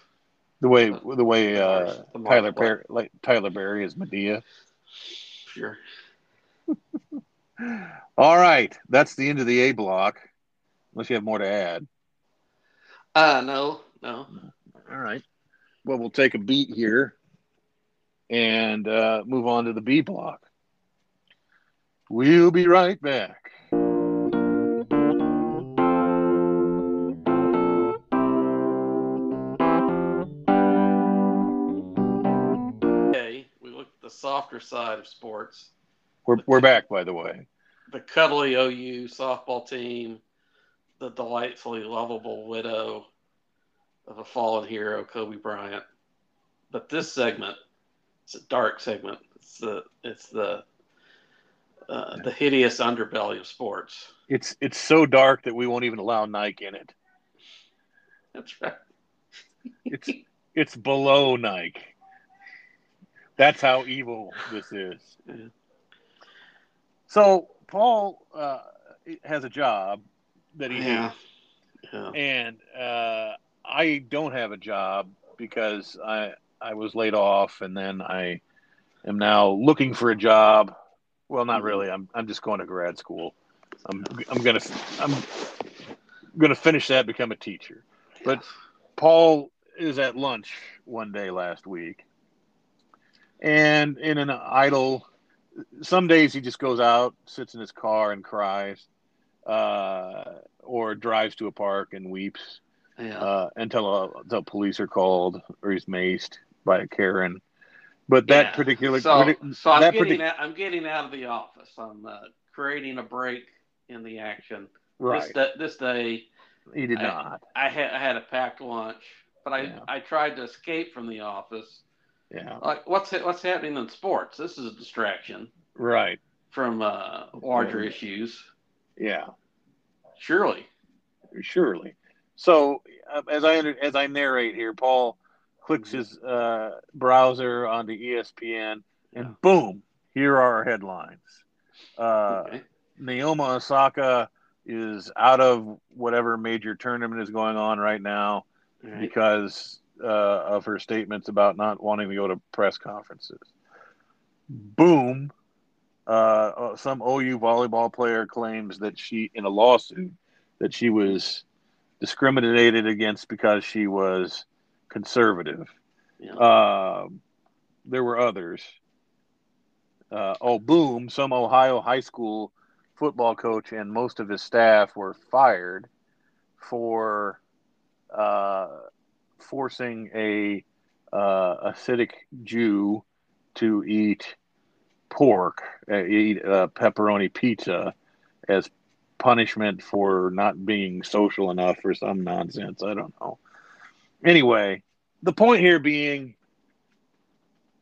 The way the, way uh, the Tyler Perry, like Tyler Perry is Madea. Sure. All right, that's the end of the A block. Unless you have more to add. Uh no, no. All right. Well, we'll take a beat here and uh, move on to the B block. We'll be right back. Softer side of sports. We're, we're back, by the way. The cuddly OU softball team, the delightfully lovable widow of a fallen hero, Kobe Bryant. But this segment it's a dark segment. It's the it's the uh, the hideous underbelly of sports. It's it's so dark that we won't even allow Nike in it. That's right. it's it's below Nike. That's how evil this is. So Paul uh, has a job that he Yeah. Yeah. and uh, I don't have a job because I I was laid off, and then I am now looking for a job. Well, not really. I'm I'm just going to grad school. I'm I'm gonna I'm gonna finish that, become a teacher. But Paul is at lunch one day last week, and in an idle, some days he just goes out, sits in his car, and cries, uh, or drives to a park and weeps yeah. uh, until uh, until police are called or he's maced by a Karen. But that Yeah. particular, so, partic- so I'm getting partic- out, I'm getting out of the office. I'm uh, creating a break in the action. right, This, da- this day, he did I- not. I had I had a packed lunch, but I Yeah. I tried to escape from the office. Yeah, Like what's what's happening in sports? This is a distraction right. from uh, larger Mhm. issues. Yeah, Surely. surely. So uh, as I under- as I narrate here, Paul clicks his uh, browser onto ESPN, and Yeah. boom, here are our headlines. Uh, Okay. Naomi Osaka is out of whatever major tournament is going on right now right. because uh, of her statements about not wanting to go to press conferences. Boom. Uh, uh, some OU volleyball player claims that she, in a lawsuit, that she was discriminated against because she was conservative. Yeah. Um, there were others. Uh, oh, boom! Some Ohio high school football coach and most of his staff were fired for uh, forcing a uh, Hasidic Jew to eat pork, uh, eat uh, pepperoni pizza as punishment for not being social enough or some nonsense. I don't know. Anyway, the point here being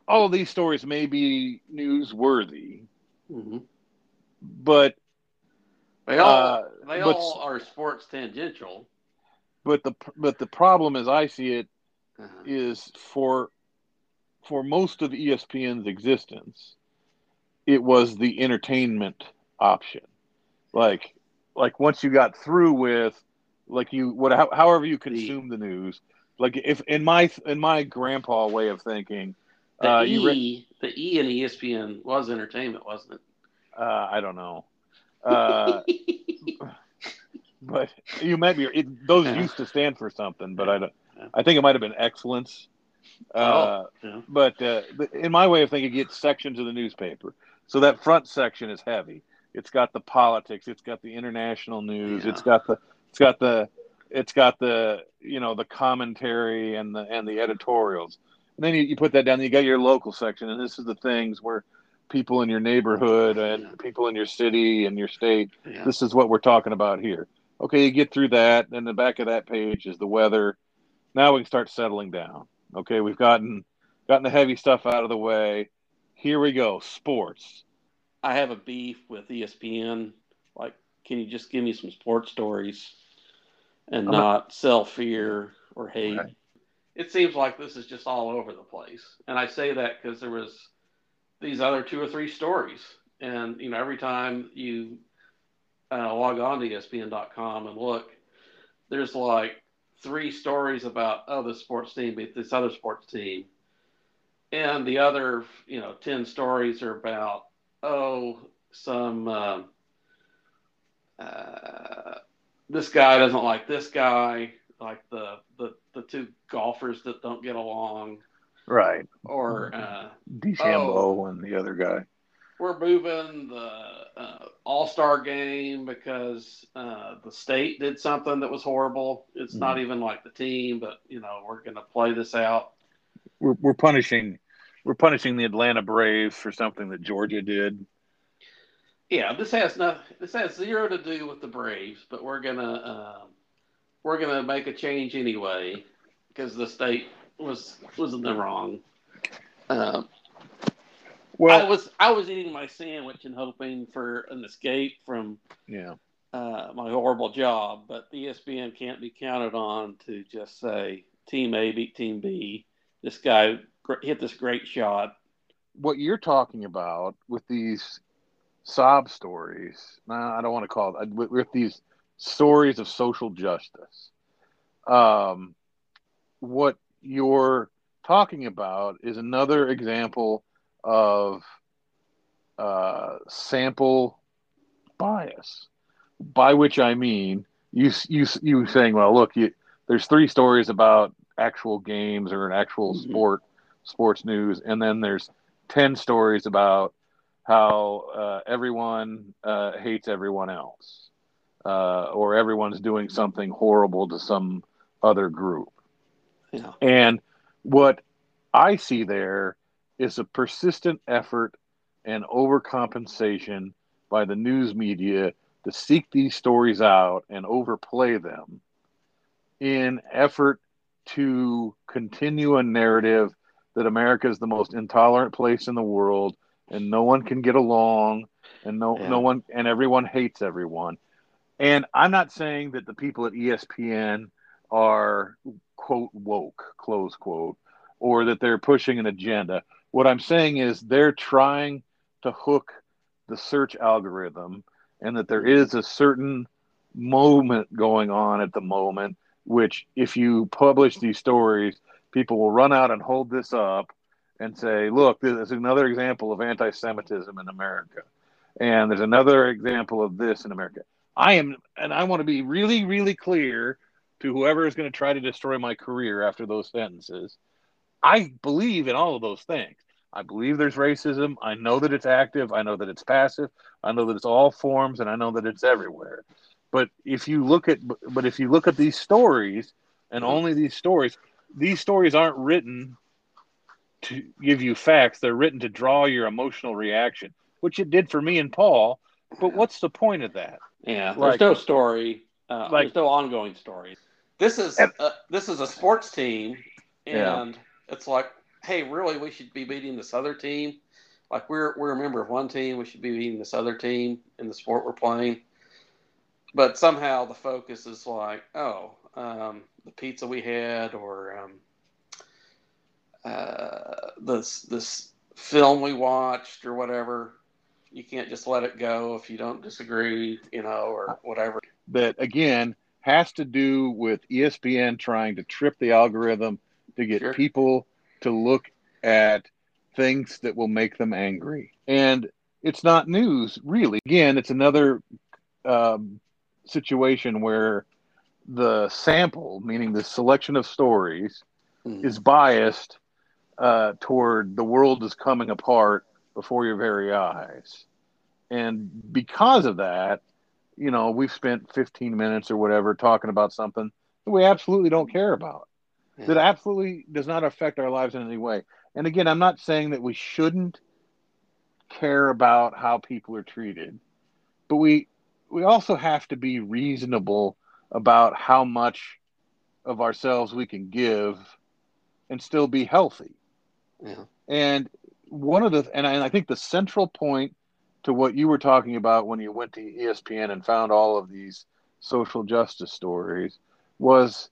all of these stories may be newsworthy, Mhm. but They all uh, they but- all are sports tangential. But the but the problem as I see it Uh-huh. is for for most of ESPN's existence, it was the entertainment option. Like like once you got through with like you what how, however you consume the news. Like if in my in my grandpa way of thinking, The uh, E, you re- the E in ESPN was entertainment, wasn't uh, I don't know. Uh, it? but you might be it, those Yeah. used to stand for something, but I don't. Yeah. I think it might have been excellence. Uh, Oh, yeah. But uh, in my way of thinking, it gets sections of the newspaper. So that front section is heavy. It's got the politics. It's got the international news. It's got the. It's got the. It's got the you know the commentary and the and the editorials. And then you, you put that down. You got your local section, and this is the things where people in your neighborhood and people in your city and your state yeah. this is what we're talking about here. Okay, you get through that, and the back of that page is the weather. Now we can start settling down. Okay, we've gotten gotten the heavy stuff out of the way. Here we go, sports. I have a beef with ESPN. Like, can you just give me some sports stories and a- not sell fear or hate? Right. It seems like this is just all over the place. And I say that because there was these other two or three stories. And, you know, every time you uh, log on to ESPN.com and look, there's like three stories about, oh, this sports team beat this other sports team. And the other, you know, 10 stories are about, oh, some, uh, uh, this guy doesn't like this guy, like the, the, the two golfers that don't get along, Right. or uh, DeChambeau Oh. and the other guy. We're moving the uh, All Star game because uh, the state did something that was horrible. It's not even like the team, but you know we're going to play this out. We're, we're punishing we're punishing the Atlanta Braves for something that Georgia did. Yeah, this has no, this has zero to do with the Braves, but we're gonna uh, we're gonna make a change anyway because the state was was in the wrong. I Well, I was I was eating my sandwich and hoping for an escape from yeah. uh, my horrible job, but the ESPN can't be counted on to just say Team A beat Team B. This guy hit this great shot. What you're talking about with these sob stories. Nah, I don't want to call it with, with these stories of social justice. Um, what you're talking about is another example of uh, sample bias, by which I mean you you you saying, well, look, you, there's three stories about actual games or an actual mm-hmm. sport sports news, and then there's ten stories about how uh, everyone uh, hates everyone else, uh, or everyone's doing something horrible to some other group. Yeah. And what I see there is a persistent effort and overcompensation by the news media to seek these stories out and overplay them in effort to continue a narrative that America is the most intolerant place in the world and no one can get along and no yeah. no one and everyone hates everyone. And I'm not saying that the people at ESPN are quote woke close quote or that they're pushing an agenda. What I'm saying is they're trying to hook the search algorithm and that there is a certain moment going on at the moment which if you publish these stories people will run out and hold this up and say look this is another example of anti-semitism in america. And there's another example of this in america. I am and i want to be really really clear to whoever is going to try to destroy my career after those sentences. I believe in all of those things I believe there's racism. I know that it's active. I know that it's passive. I know that it's all forms, and I know that it's everywhere. But if you look at, but if you look at these stories, and only these stories, these stories aren't written to give you facts. They're written to draw your emotional reaction, which it did for me and Paul. But what's the point of that? Yeah, like, there's no story. Uh, like, there's no ongoing story. This is uh, this is a sports team, and yeah. it's like hey, really, we should be beating this other team. Like we're we're a member of one team, we should be beating this other team in the sport we're playing. But somehow the focus is like, oh, um, the pizza we had, or um, uh, this this film we watched, or whatever. You can't just let it go if you don't disagree, you know, or whatever. That again has to do with ESPN trying to trip the algorithm to get sure. people to look at things that will make them angry. And it's not news, really. Again, it's another um, situation where the sample, meaning the selection of stories, mm. is biased uh, toward the world is coming apart before your very eyes. And because of that, you know, we've spent 15 minutes or whatever talking about something that we absolutely don't care about that absolutely does not affect our lives in any way. And again, I'm not saying that we shouldn't care about how people are treated, but we we also have to be reasonable about how much of ourselves we can give and still be healthy. Yeah. And one of the and I, and I think the central point to what you were talking about when you went to ESPN and found all of these social justice stories was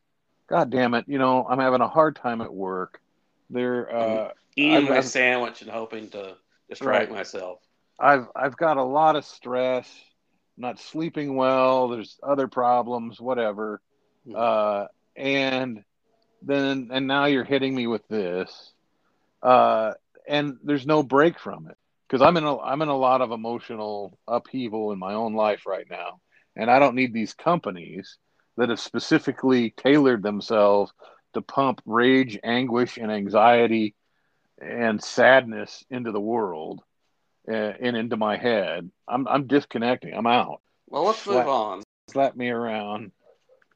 God damn it, you know, I'm having a hard time at work. They're uh, eating my sandwich and hoping to distract right. myself. I've I've got a lot of stress, not sleeping well. There's other problems, whatever, mm-hmm. uh, and then and now you're hitting me with this, uh, and there's no break from it because I'm in a I'm in a lot of emotional upheaval in my own life right now, and I don't need these companies that have specifically tailored themselves to pump rage, anguish, and anxiety and sadness into the world and, and into my head. I'm, I'm disconnecting. I'm out. Well, let's slap, move on. Slap me around.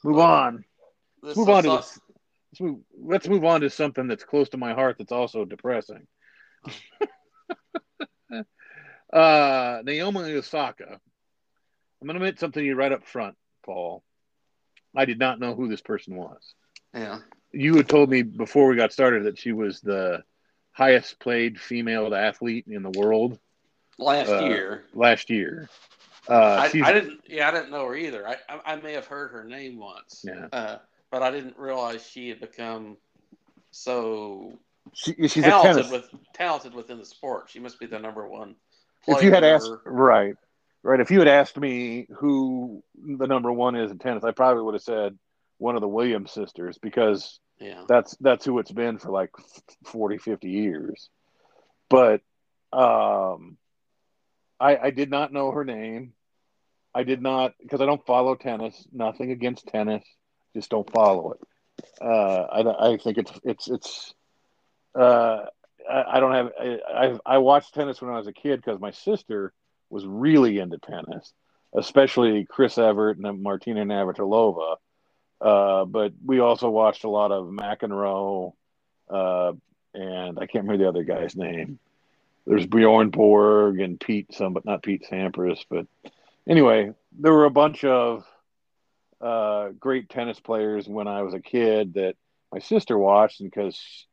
Move well, on. Let's move on to this. Let's move, let's move on to something that's close to my heart that's also depressing. uh, Naomi Osaka. I'm going to admit something to you right up front, Paul. I did not know who this person was. Yeah. You had told me before we got started that she was the highest played female athlete in the world last uh, year. Last year. Uh, I, I, didn't. Yeah, I didn't know her either. I I, I may have heard her name once. Yeah. Uh, but I didn't realize she had become so she, she's talented with talented within the sport. She must be the number one if you had asked right, right, if you had asked me who the number one is in tennis, I probably would have said one of the Williams sisters because yeah. that's that's who it's been for like 40, 50 years. But um, I, I did not know her name. I did not because I don't follow tennis. Nothing against tennis, just don't follow it. Uh, I, I think it's it's it's. Uh, I, I don't have. I, I watched tennis when I was a kid because my sister was really into tennis, especially Chris Evert and Martina Navratilova. Uh, but we also watched a lot of McEnroe, uh, and I can't remember the other guy's name. There's Bjorn Borg and Pete, some, but not Pete Sampras. But anyway, there were a bunch of uh, great tennis players when I was a kid that my sister watched, and because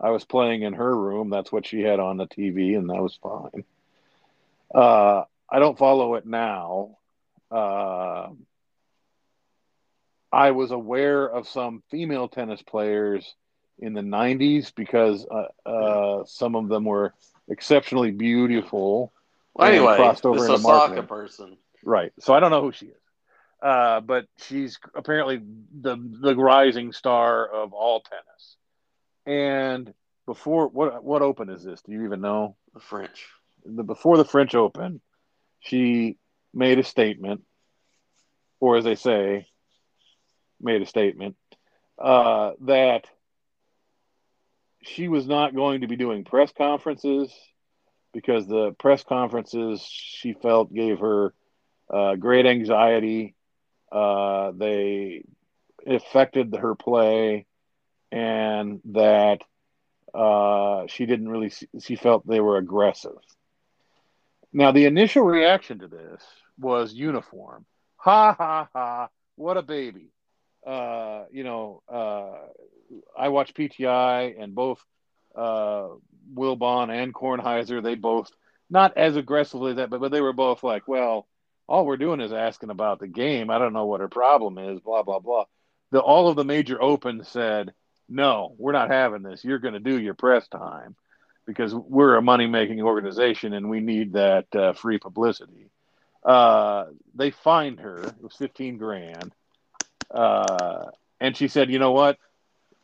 I was playing in her room, that's what she had on the TV, and that was fine. Uh, I don't follow it now. Uh, I was aware of some female tennis players in the 90s because uh, uh, some of them were exceptionally beautiful. Well, anyway, crossed over this Osaka person. Right. So I don't know who she is. Uh, but she's apparently the the rising star of all tennis. And before what what open is this? Do you even know? The French. The, before the French Open, she made a statement, or as they say, made a statement uh, that she was not going to be doing press conferences because the press conferences she felt gave her uh, great anxiety. Uh, they affected her play, and that uh, she didn't really. She felt they were aggressive. Now, the initial reaction to this was uniform. Ha ha ha! What a baby! uh, you know, uh, I watch PTI and both uh, Wilbon and Kornheiser, they both not as aggressively that, but, but they were both like, well, all we're doing is asking about the game. I don't know what her problem is, blah, blah, blah. The, all of the major opens said, no, we're not having this. You're going to do your press time because we're a money making organization and we need that uh, free publicity. Uh, they fined her. It was 15 grand. Uh, and she said, you know what?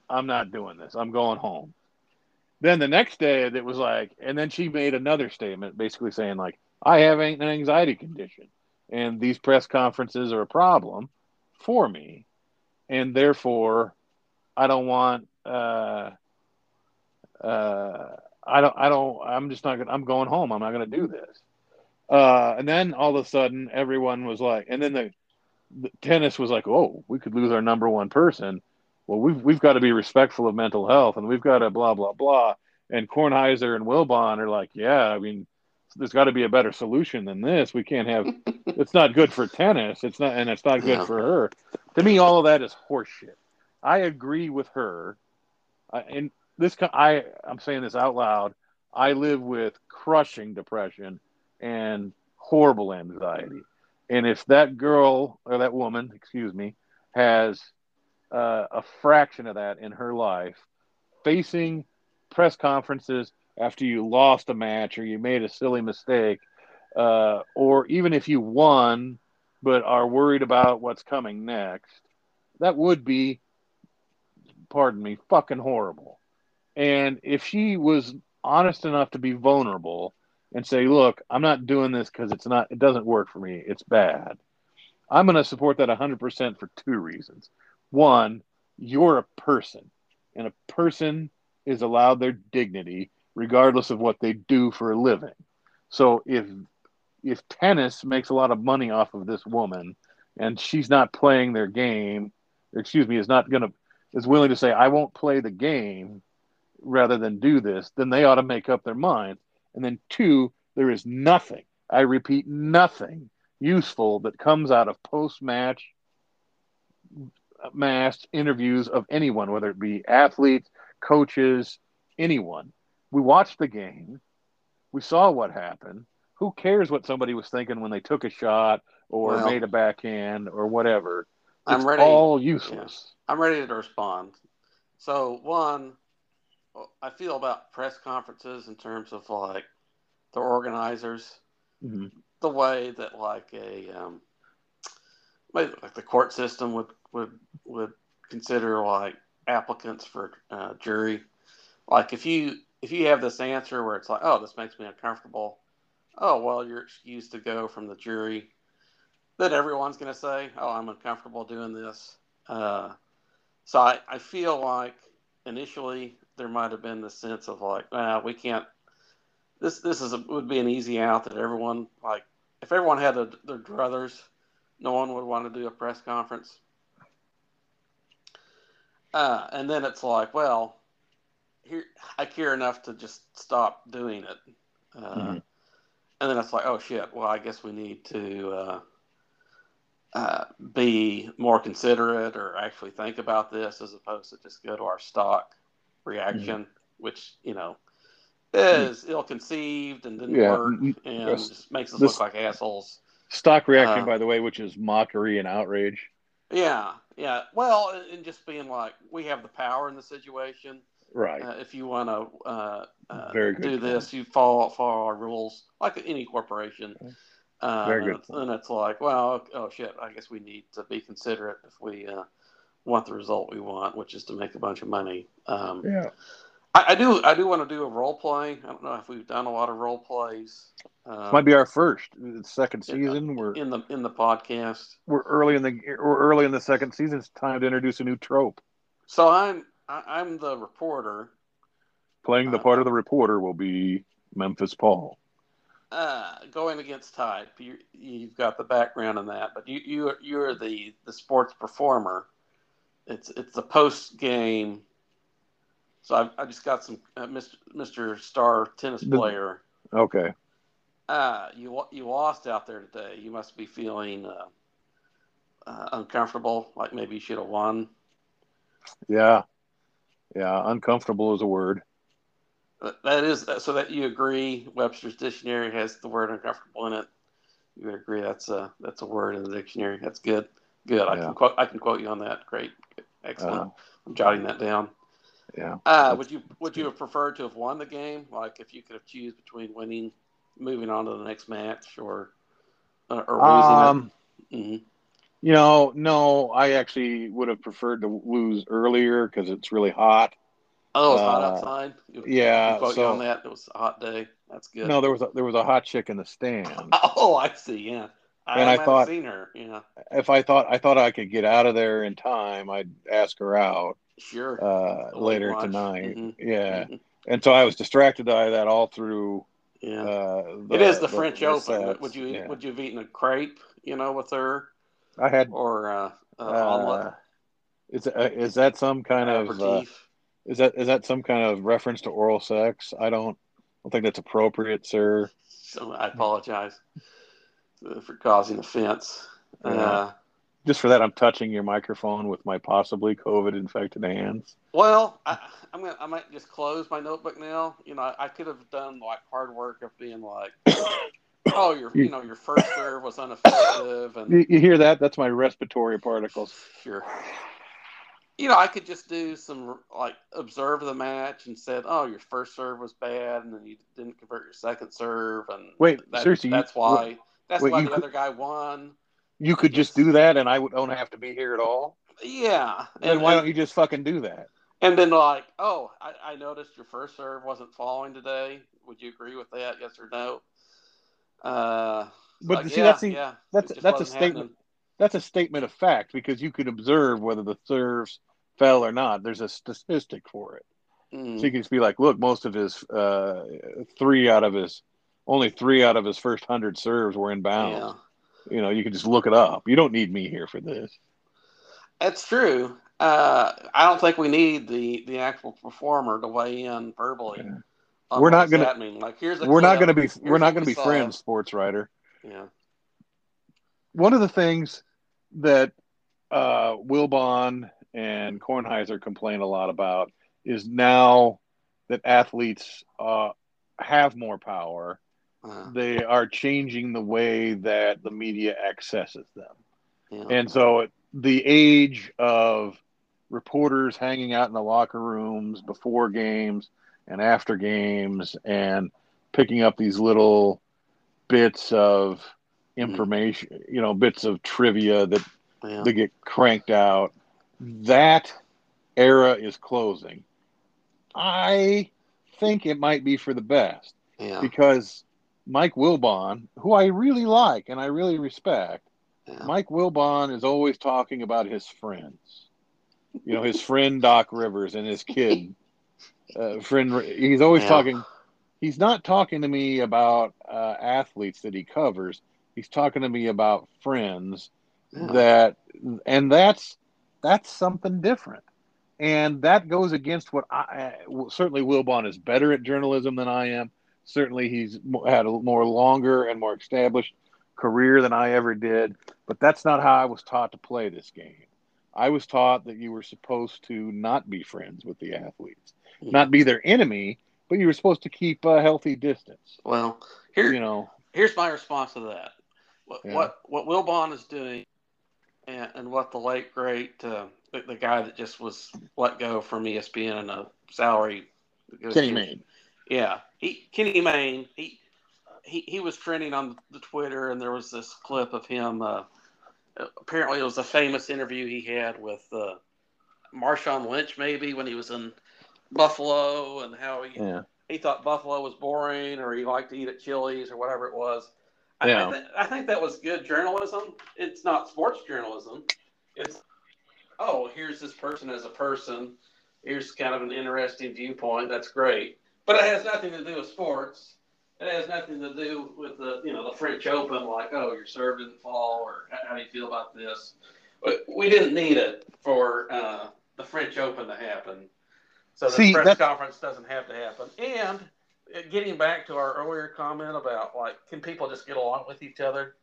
I'm not doing this. I'm going home. Then the next day, it was like, and then she made another statement basically saying, like, I have an anxiety condition, and these press conferences are a problem for me. And therefore, I don't want, uh, uh, I don't, I don't, I'm just not gonna, I'm going home. I'm not gonna do this. Uh, and then all of a sudden, everyone was like, and then the, tennis was like, oh, we could lose our number one person. Well, we've we've got to be respectful of mental health, and we've got to blah blah blah. And Kornheiser and Wilbon are like, yeah, I mean, there's got to be a better solution than this. We can't have. it's not good for tennis. It's not, and it's not good for her. To me, all of that is horseshit. I agree with her. I, and this, I I'm saying this out loud. I live with crushing depression and horrible anxiety. And if that girl or that woman, excuse me, has uh, a fraction of that in her life, facing press conferences after you lost a match or you made a silly mistake, uh, or even if you won but are worried about what's coming next, that would be, pardon me, fucking horrible. And if she was honest enough to be vulnerable and say, look, I'm not doing this because it's not, it doesn't work for me. It's bad. I'm going to support that 100% for two reasons. One, you're a person, and a person is allowed their dignity regardless of what they do for a living. So if if tennis makes a lot of money off of this woman and she's not playing their game, excuse me, is not going to is willing to say I won't play the game rather than do this, then they ought to make up their minds. and then two, there is nothing, I repeat, nothing useful that comes out of post match mass interviews of anyone, whether it be athletes, coaches, anyone. We watched the game. We saw what happened. Who cares what somebody was thinking when they took a shot or well, made a backhand or whatever? It's I'm ready. All useless. Yeah, I'm ready to respond. So one, I feel about press conferences in terms of like the organizers. Mhm. the way that like a um, like the court system would would would consider like applicants for uh, jury. Like if you if you have this answer where it's like, oh, this makes me uncomfortable. Oh well, you're excused to go from the jury. Then everyone's going to say, oh, I'm uncomfortable doing this. Uh, so I, I feel like initially there might have been the sense of like, well, we can't. This this is a, would be an easy out that everyone like if everyone had a, their druthers, no one would want to do a press conference. Uh, and then it's like, well, here I care enough to just stop doing it. Uh, Mhm. And then it's like, oh shit. Well, I guess we need to uh, uh, be more considerate or actually think about this as opposed to just go to our stock reaction, which you know is ill-conceived and didn't Yeah. work Mm, and yes. just makes us This- look like assholes. Stock reaction, Uh, by the way, which is mockery and outrage. Yeah, yeah. Well, and- and just being like, we have the power in the situation. Right. Uh, if you want to uh, uh, do point. this, you follow follow our rules, like any corporation. Uh, Very and good it's- And it's like, well, oh shit, I guess we need to be considerate if we uh, want the result we want, which is to make a bunch of money. Um, yeah. I, I do, I do want to do a role play. I don't know if we've done a lot of role plays. Um, Might be our first, the second Yeah. season. We're in the in the podcast. we're early in the we're early in the second season. It's time to introduce a new trope. So I'm I, I'm the reporter. Playing the Uh, part of the reporter will be Memphis Paul. uh, going against type. You, you've got the background in that, but you you are- you're the the sports performer. It's it's the post game. So I, I just got some uh, Mr. Mr. Star tennis player. Okay. Uh, you you lost out there today. You must be feeling uh, uh, uncomfortable, like maybe you should have won. Yeah. Yeah. Uncomfortable is a word. That- is so that you agree. Webster's dictionary has the word uncomfortable in it. You would agree that's a that's a word in the dictionary. That's good. Good. I Yeah. can quote. I can quote you on that. Great. Excellent. Uh, I'm jotting that down. yeah. Uh, would you would you have preferred to have won the game? Like if you could have choose between winning, moving on to the next match, or uh, or losing Um, it? hmm you know, no, I actually would have preferred to lose earlier because it's really hot. Oh, it was hot uh, outside. You- yeah, you so- on that. It was a hot day. That's good. No, there was a, there was a hot chick in the stand. Oh, I see. Yeah. I And I thought- seen her. Yeah. if I thought I thought I could get out of there in time, I'd ask her out Sure. uh, later lunch. tonight. Mhm. Yeah, Mhm. and so I was distracted by that all through. Yeah. Uh, it is the, French the Open. Would you Yeah. would you have eaten a crepe, you know, with her I had. or uh, uh, Uh, is uh, is that some kind of uh, is that is that some kind of reference to oral sex? I don't I don't think that's appropriate, sir. so I apologize uh, for causing offense. Yeah. Uh, Just for that, I'm touching your microphone with my possibly COVID infected hands. well, I, I'm gonna I might just close my notebook now. You know, I, I could have done like hard work of being like, oh, your you know your first serve was ineffective, and You, you hear that? That's my respiratory particles. Sure. You know, I could just do some like observe the match and said, "Oh, your first serve was bad, and then you didn't convert your second serve, and Wait, that- seriously, you- that's why that's wait, why the could- other guy won." You could just do that, and I would don't have to be here at all. Yeah, Then why don't you just fucking do that? And then like, oh, I, I noticed your first serve wasn't falling today. Would you agree with that? Yes or no? Uh, But like, see, yeah, that's the- yeah, that's- that's a statement. happening. That's a statement of fact because you could observe whether the serves fell or not. There's a statistic for it. Mm. So you can just be like, look, most of his uh, three out of his only three out of his first hundred serves were inbound. yeah. You know, you can just look it up. You don't need me here for this. That's true. Uh, I don't think we need the the actual performer to weigh in verbally. Yeah. We're not gonna- that mean? Like, here's We're not going to be Here's we're not going to be saw. friends, sports writer. Yeah. One of the things that uh, Wilbon and Kornheiser complain a lot about is now that athletes uh, have more power, Uh, they are changing the way that the media accesses them. yeah. And so the age of reporters hanging out in the locker rooms before games and after games and picking up these little bits of information, you know, bits of trivia that Yeah. that get cranked out. That era is closing. I think it might be for the best yeah. because Mike Wilbon, who I really like and I really respect, yeah. Mike Wilbon is always talking about his friends. You know, his friend Doc Rivers and his kid uh, friend. He's always Yeah. talking. He's not talking to me about uh, athletes that he covers. He's talking to me about friends Yeah. that, and that's that's something different. And that goes against what I certainly Wilbon is better at journalism than I am. Certainly, he's had a more longer and more established career than I ever did. But that's not how I was taught to play this game. I was taught that you were supposed to not be friends with the athletes, not be their enemy, but you were supposed to keep a healthy distance. Well, here, You know, here's my response to that. What Yeah. what, what Wilbon is doing, and, and what the late great uh, the, the guy that just was let go from ESPN and a salary. Kenny Mayne. Yeah, he Kenny Mayne. He he he was trending on the Twitter, and there was this clip of him. Uh, apparently, it was a famous interview he had with uh, Marshawn Lynch, maybe when he was in Buffalo, and how he Yeah. he thought Buffalo was boring, or he liked to eat at Chili's, or whatever it was. I, Yeah. I, th- I think that was good journalism. It's not sports journalism. It's oh, here's this person as a person. Here's kind of an interesting viewpoint. That's great, but it has nothing to do with sports. It has nothing to do with the you know the French Open. Like oh, your serve didn't fall, or how, do you feel about this? But we didn't need it for uh, the French Open to happen. So the See, press that's- conference doesn't have to happen. And uh, getting back to our earlier comment about like, can people just get along with each other?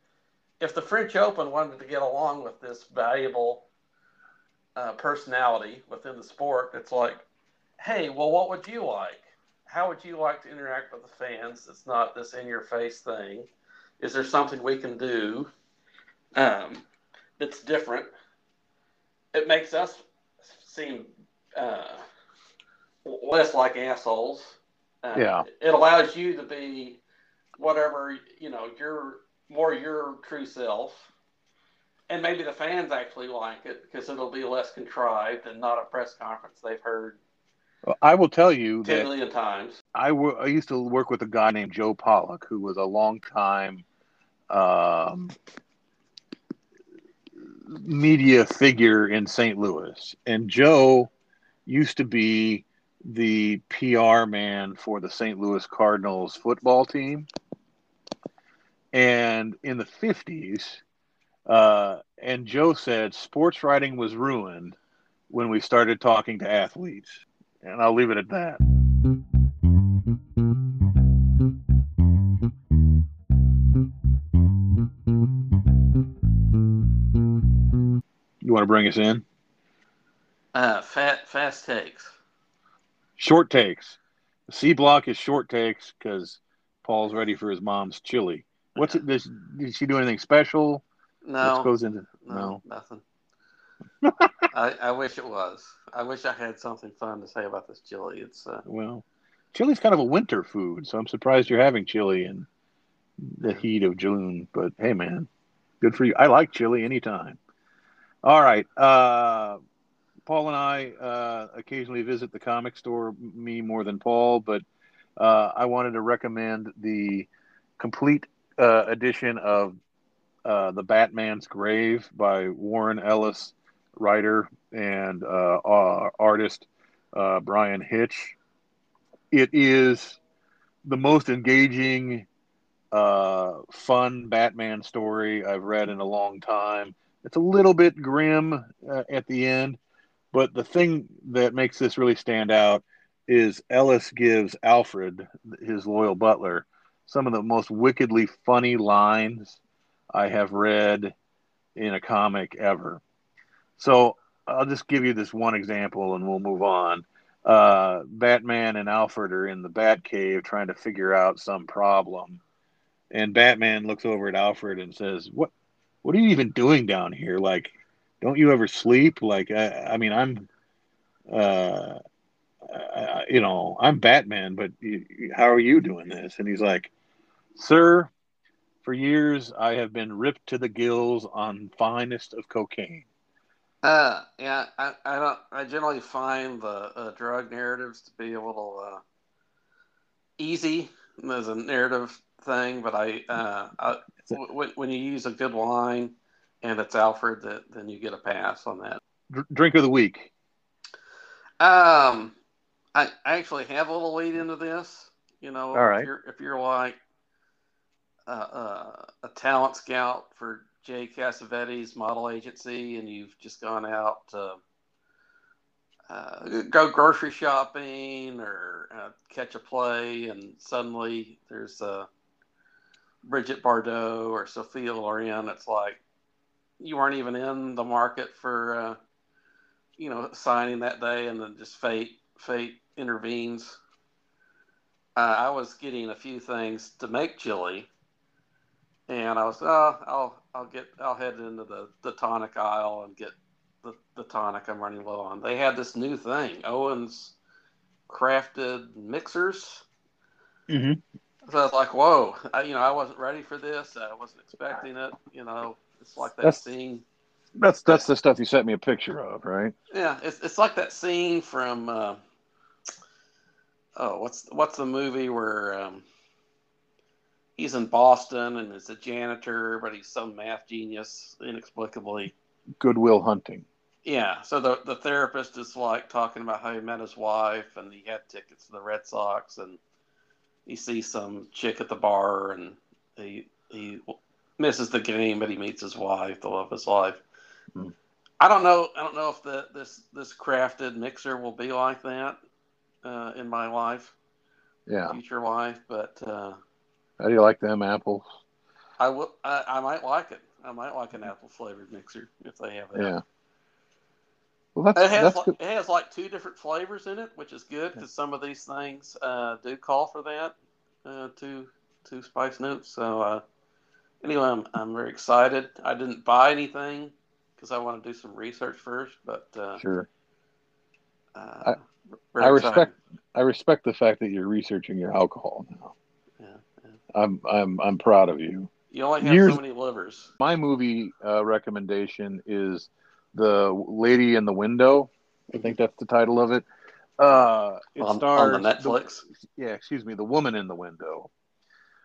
If the French Open wanted to get along with this valuable uh, personality within the sport, it's like, hey, well, what would you like? How would you like to interact with the fans? It's not this in your face thing. Is there something we can do um, that's different? It makes us seem uh, less like assholes. Uh, Yeah. It allows you to be whatever, you know, your more your true self. And maybe the fans actually like it because it'll be less contrived and not a press conference they've heard I will tell you 10 that million times. I used to work with a guy named Joe Pollack, who was a long time um, media figure in St. Louis. And Joe used to be the PR man for the St. Louis Cardinals football team. And in the 50s, uh, and Joe said sports writing was ruined when we started talking to athletes. And I'll leave it at that. You want to bring us in? Uh, fat, fast takes. Short takes. The C block is short takes because Paul's ready for his mom's chili. What's it? Does, did she do anything special? No, What goes into no, no? nothing. I, I wish it was. I wish I had something fun to say about this chili. It's uh, Well, chili's kind of a winter food, so I'm surprised you're having chili in the heat of June. But hey, man, good for you. I like chili anytime. All right. Uh, Paul and I uh, occasionally visit the comic store, me more than Paul, but uh, I wanted to recommend the complete uh, edition of uh, The Batman's Grave by Warren Ellis, writer and uh, artist uh, Bryan Hitch. It is the most engaging, uh, fun Batman story I've read in a long time. It's a little bit grim uh, at the end, but the thing that makes this really stand out is Ellis gives Alfred, his loyal butler, some of the most wickedly funny lines I have read in a comic ever. So I'll just give you this one example and we'll move on. Uh, Batman and Alfred are in the Batcave trying to figure out some problem. And Batman looks over at Alfred and says, "What what are you even doing down here? Like, don't you ever sleep? Like, I, I mean, I'm, uh, I, you know, I'm Batman, but you, how are you doing this?" And he's like, "Sir, For years, I have been ripped to the gills on finest of cocaine. Uh, yeah, I, I don't. I generally find the uh, drug narratives to be a little uh, easy as a narrative thing, but I, uh, I when, when you use a good line and it's Alfred, that then you get a pass on that. Drink of the week. Um, I, I actually have a little lead into this. You know, All right. if you're if you're like uh, uh, a talent scout for Jay Cassavetes model agency, and you've just gone out to uh, go grocery shopping or uh, catch a play, and suddenly there's a Brigitte Bardot or Sophia Loren. It's like you weren't even in the market for uh, you know signing that day, and then just fate fate intervenes. Uh, I was getting a few things to make chili, and I was oh I'll I'll get I'll head into the, the tonic aisle and get the, the tonic I'm running low on. They had this new thing, Owens crafted mixers. Mm-hmm. So I was like, whoa, I, you know, I wasn't ready for this. I wasn't expecting it. You know, it's like that That's- scene. That's that's the stuff you sent me a picture of, right? Yeah, it's, it's like that scene from uh, oh, what's what's the movie where um, he's in Boston and is a janitor, but he's some math genius inexplicably. Good Will Hunting. Yeah, so the the therapist is like talking about how he met his wife and he had tickets to the Red Sox and he sees some chick at the bar and he he misses the game but he meets his wife, the love of his life. Hmm. I don't know. I don't know if the this this crafted mixer will be like that uh, in my life, Yeah. future life, but uh, How do you like them apples? I will. I, I might like it. I might like an apple flavored mixer if they have that. Yeah. Well, that's It has that's like, it has like two different flavors in it, which is good because some of these things uh, do call for that uh, two two spice notes. So uh, anyway, I'm I'm very excited. I didn't buy anything because I want to do some research first, but uh, Sure. uh, I- I respect I respect the fact that you're researching your alcohol now. Yeah, yeah. I'm I'm I'm proud of you. You only have Years- so many livers. My movie uh, recommendation is The Lady in the Window. I think that's the title of it. Uh, it on, stars on the Netflix. yeah, excuse me, The Woman in the Window.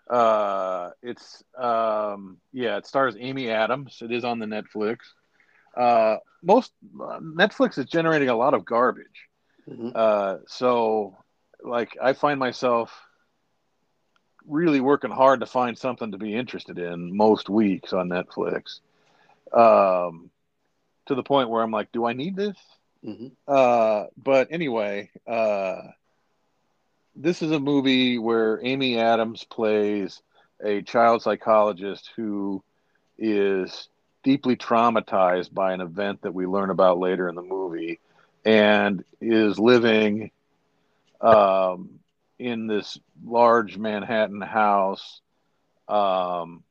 Uh, it's um, yeah, it stars Amy Adams. It is on the Netflix. Uh, most uh, Netflix is generating a lot of garbage. Mhm. Uh, so, like, I find myself really working hard to find something to be interested in most weeks on Netflix. Um, to the point where I'm like, do I need this? Mhm. Uh, but anyway, uh, this is a movie where Amy Adams plays a child psychologist who is deeply traumatized by an event that we learn about later in the movie and is living um, in this large Manhattan house, um,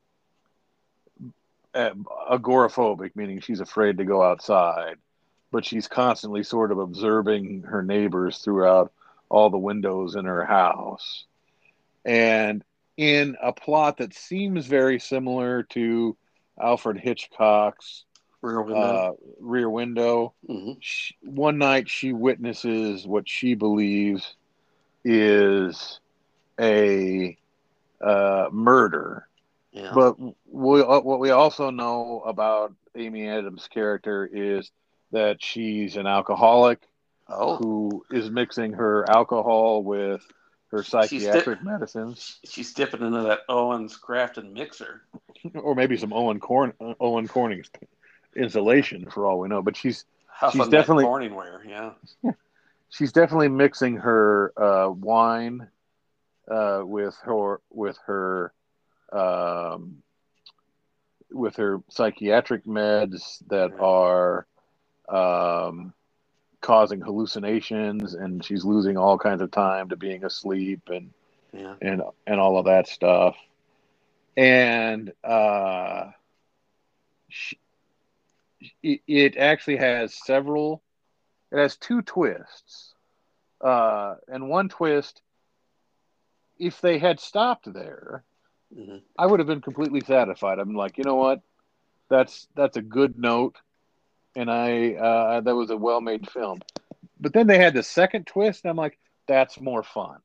agoraphobic, meaning she's afraid to go outside, but she's constantly sort of observing her neighbors throughout all the windows in her house. And in a plot that seems very similar to Alfred Hitchcock's Rear window. uh, Rear Window, Mhm. she, one night she witnesses what she believes is a uh, murder. Yeah. But we, uh, what we also know about Amy Adams' character is that she's an alcoholic oh, who is mixing her alcohol with her She's psychiatric medicines, she's dipping into that Owens crafted mixer. or maybe some Owen Corn Owen Corning's insulation for all we know. But she's Huffing She's definitely- Corningware. Yeah. she's definitely mixing her uh, wine uh, with her with her um, with her psychiatric meds that are um, causing hallucinations, and she's losing all kinds of time to being asleep and Yeah. and and all of that stuff. And uh, she, it, it actually has several. It has two twists, uh, and one twist. If they had stopped there, mm-hmm. I would have been completely satisfied. I'm like, you know what? That's that's a good note, and I uh, that was a well made film. But then they had the second twist, and I'm like, that's more fun.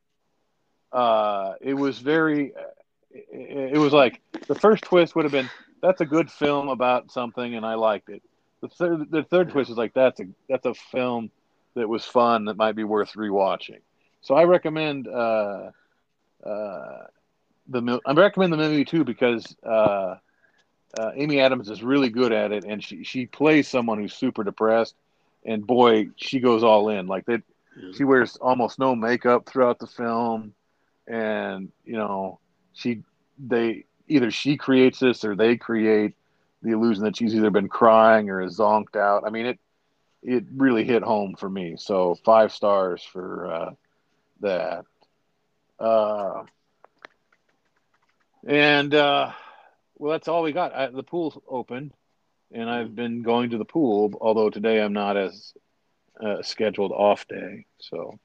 Uh, it was very. It, it was like the first twist would have been that's a good film about something, and I liked it. The third the third twist is like that's a that's a film that was fun that might be worth rewatching. So I recommend uh, uh, the I recommend the movie too because uh, uh, Amy Adams is really good at it, and she she plays someone who's super depressed, and boy, she goes all in. Like that, mm-hmm. she wears almost no makeup throughout the film, and you know she they either she creates this or they create the illusion that she's either been crying or is zonked out. I mean it it really hit home for me. So five stars for uh, that. Uh, and uh, well, that's all we got. I, the pool's open, and I've been going to the pool. Although today I'm not as uh, scheduled off day. So,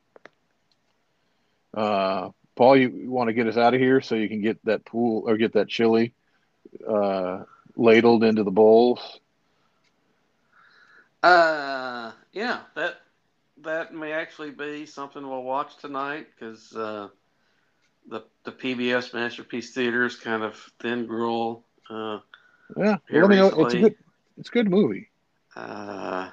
uh, Paul, you want to get us out of here so you can get that pool or get that chili uh, ladled into the bowls. Uh, yeah, that that may actually be something we'll watch tonight because uh, the the PBS Masterpiece Theater is kind of thin gruel. Uh, yeah, well, know, it's a good it's a good movie. Uh,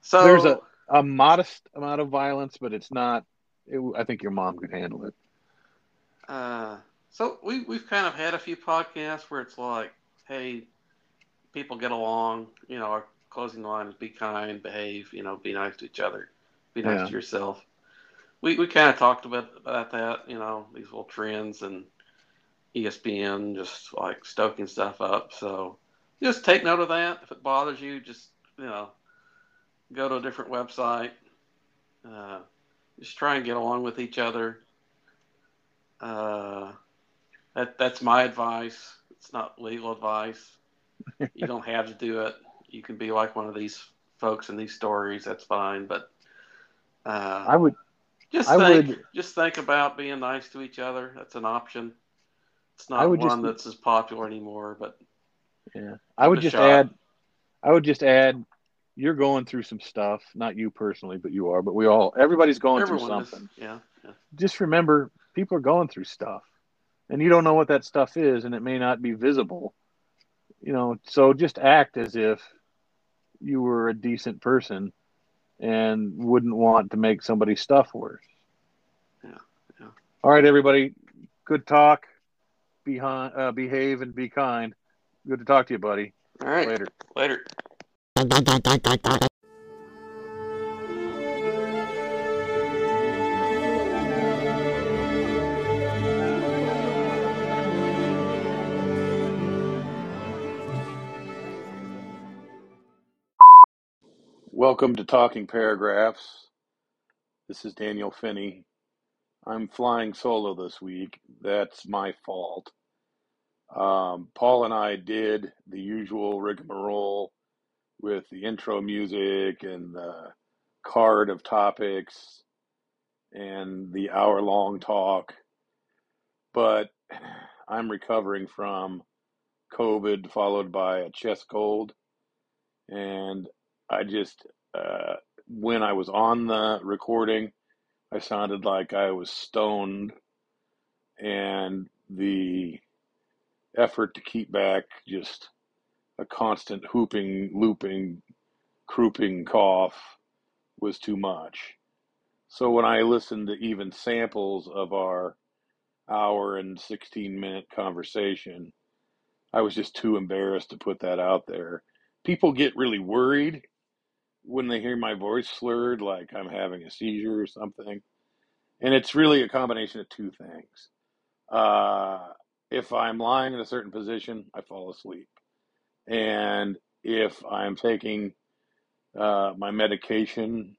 so there's a, a modest amount of violence, but it's not. It, I think your mom could handle it. Uh, so we we've kind of had a few podcasts where it's like, hey, people get along. You know, our closing line is be kind, behave. You know, be nice to each other, be nice yeah. to yourself we, we kind of talked about about that, you know, these little trends and ESPN just like stoking stuff up. So just take note of that. If it bothers you, just you know, go to a different website. Uh, just try and get along with each other. Uh, that that's my advice. It's not legal advice. you don't have to do it. You can be like one of these folks in these stories. That's fine. But uh, I would just I think, would just think about being nice to each other. That's an option. It's not one just, that's as popular anymore, but yeah, I would just shot. add. I would just add. You're going through some stuff, not you personally, but you are. But we all, everybody's going Everyone through something. Is, yeah, yeah. Just remember, people are going through stuff, and you don't know what that stuff is, and it may not be visible. You know, so just act as if you were a decent person and wouldn't want to make somebody's stuff worse. Yeah, yeah. All right, everybody. Good talk. Behind, uh, behave and be kind. Good to talk to you, buddy. All right. Later. Later. Welcome to Talking Paragraphs. This is Daniel Finney. I'm flying solo this week. That's my fault. Um, Paul and I did the usual rigmarole with the intro music and the card of topics and the hour long talk. But I'm recovering from COVID, followed by a chest cold. And I just, uh, when I was on the recording, I sounded like I was stoned, and the effort to keep back just a constant hooping, looping, crouping cough was too much. So when I listened to even samples of our hour and 16 minute conversation, I was just too embarrassed to put that out there. People get really worried when they hear my voice slurred, like I'm having a seizure or something. And it's really a combination of two things. Uh, if I'm lying in a certain position, I fall asleep. And if I'm taking uh, my medication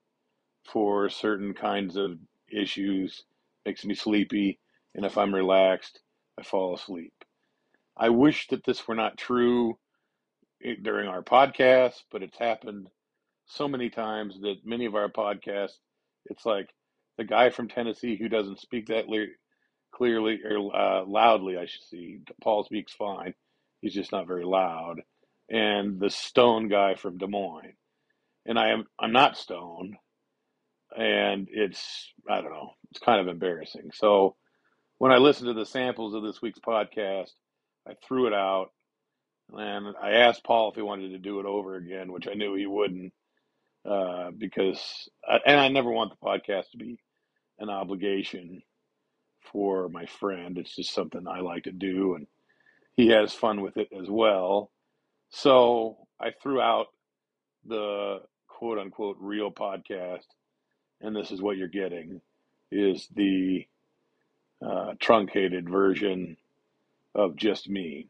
for certain kinds of issues, makes me sleepy. And if I'm relaxed, I fall asleep. I wish that this were not true eh, during our podcast, but it's happened so many times that many of our podcasts, it's like the guy from Tennessee who doesn't speak that clearly or uh, loudly, I should see. Paul speaks fine. He's just not very loud. And the Stone guy from Des Moines, and I am I'm not Stone, and it's I don't know. It's kind of embarrassing. So when I listened to the samples of this week's podcast, I threw it out, and I asked Paul if he wanted to do it over again, which I knew he wouldn't, uh, because I, and I never want the podcast to be an obligation for my friend. It's just something I like to do, and he has fun with it as well. So I threw out the quote unquote real podcast, and this is what you're getting is the uh, truncated version of just me.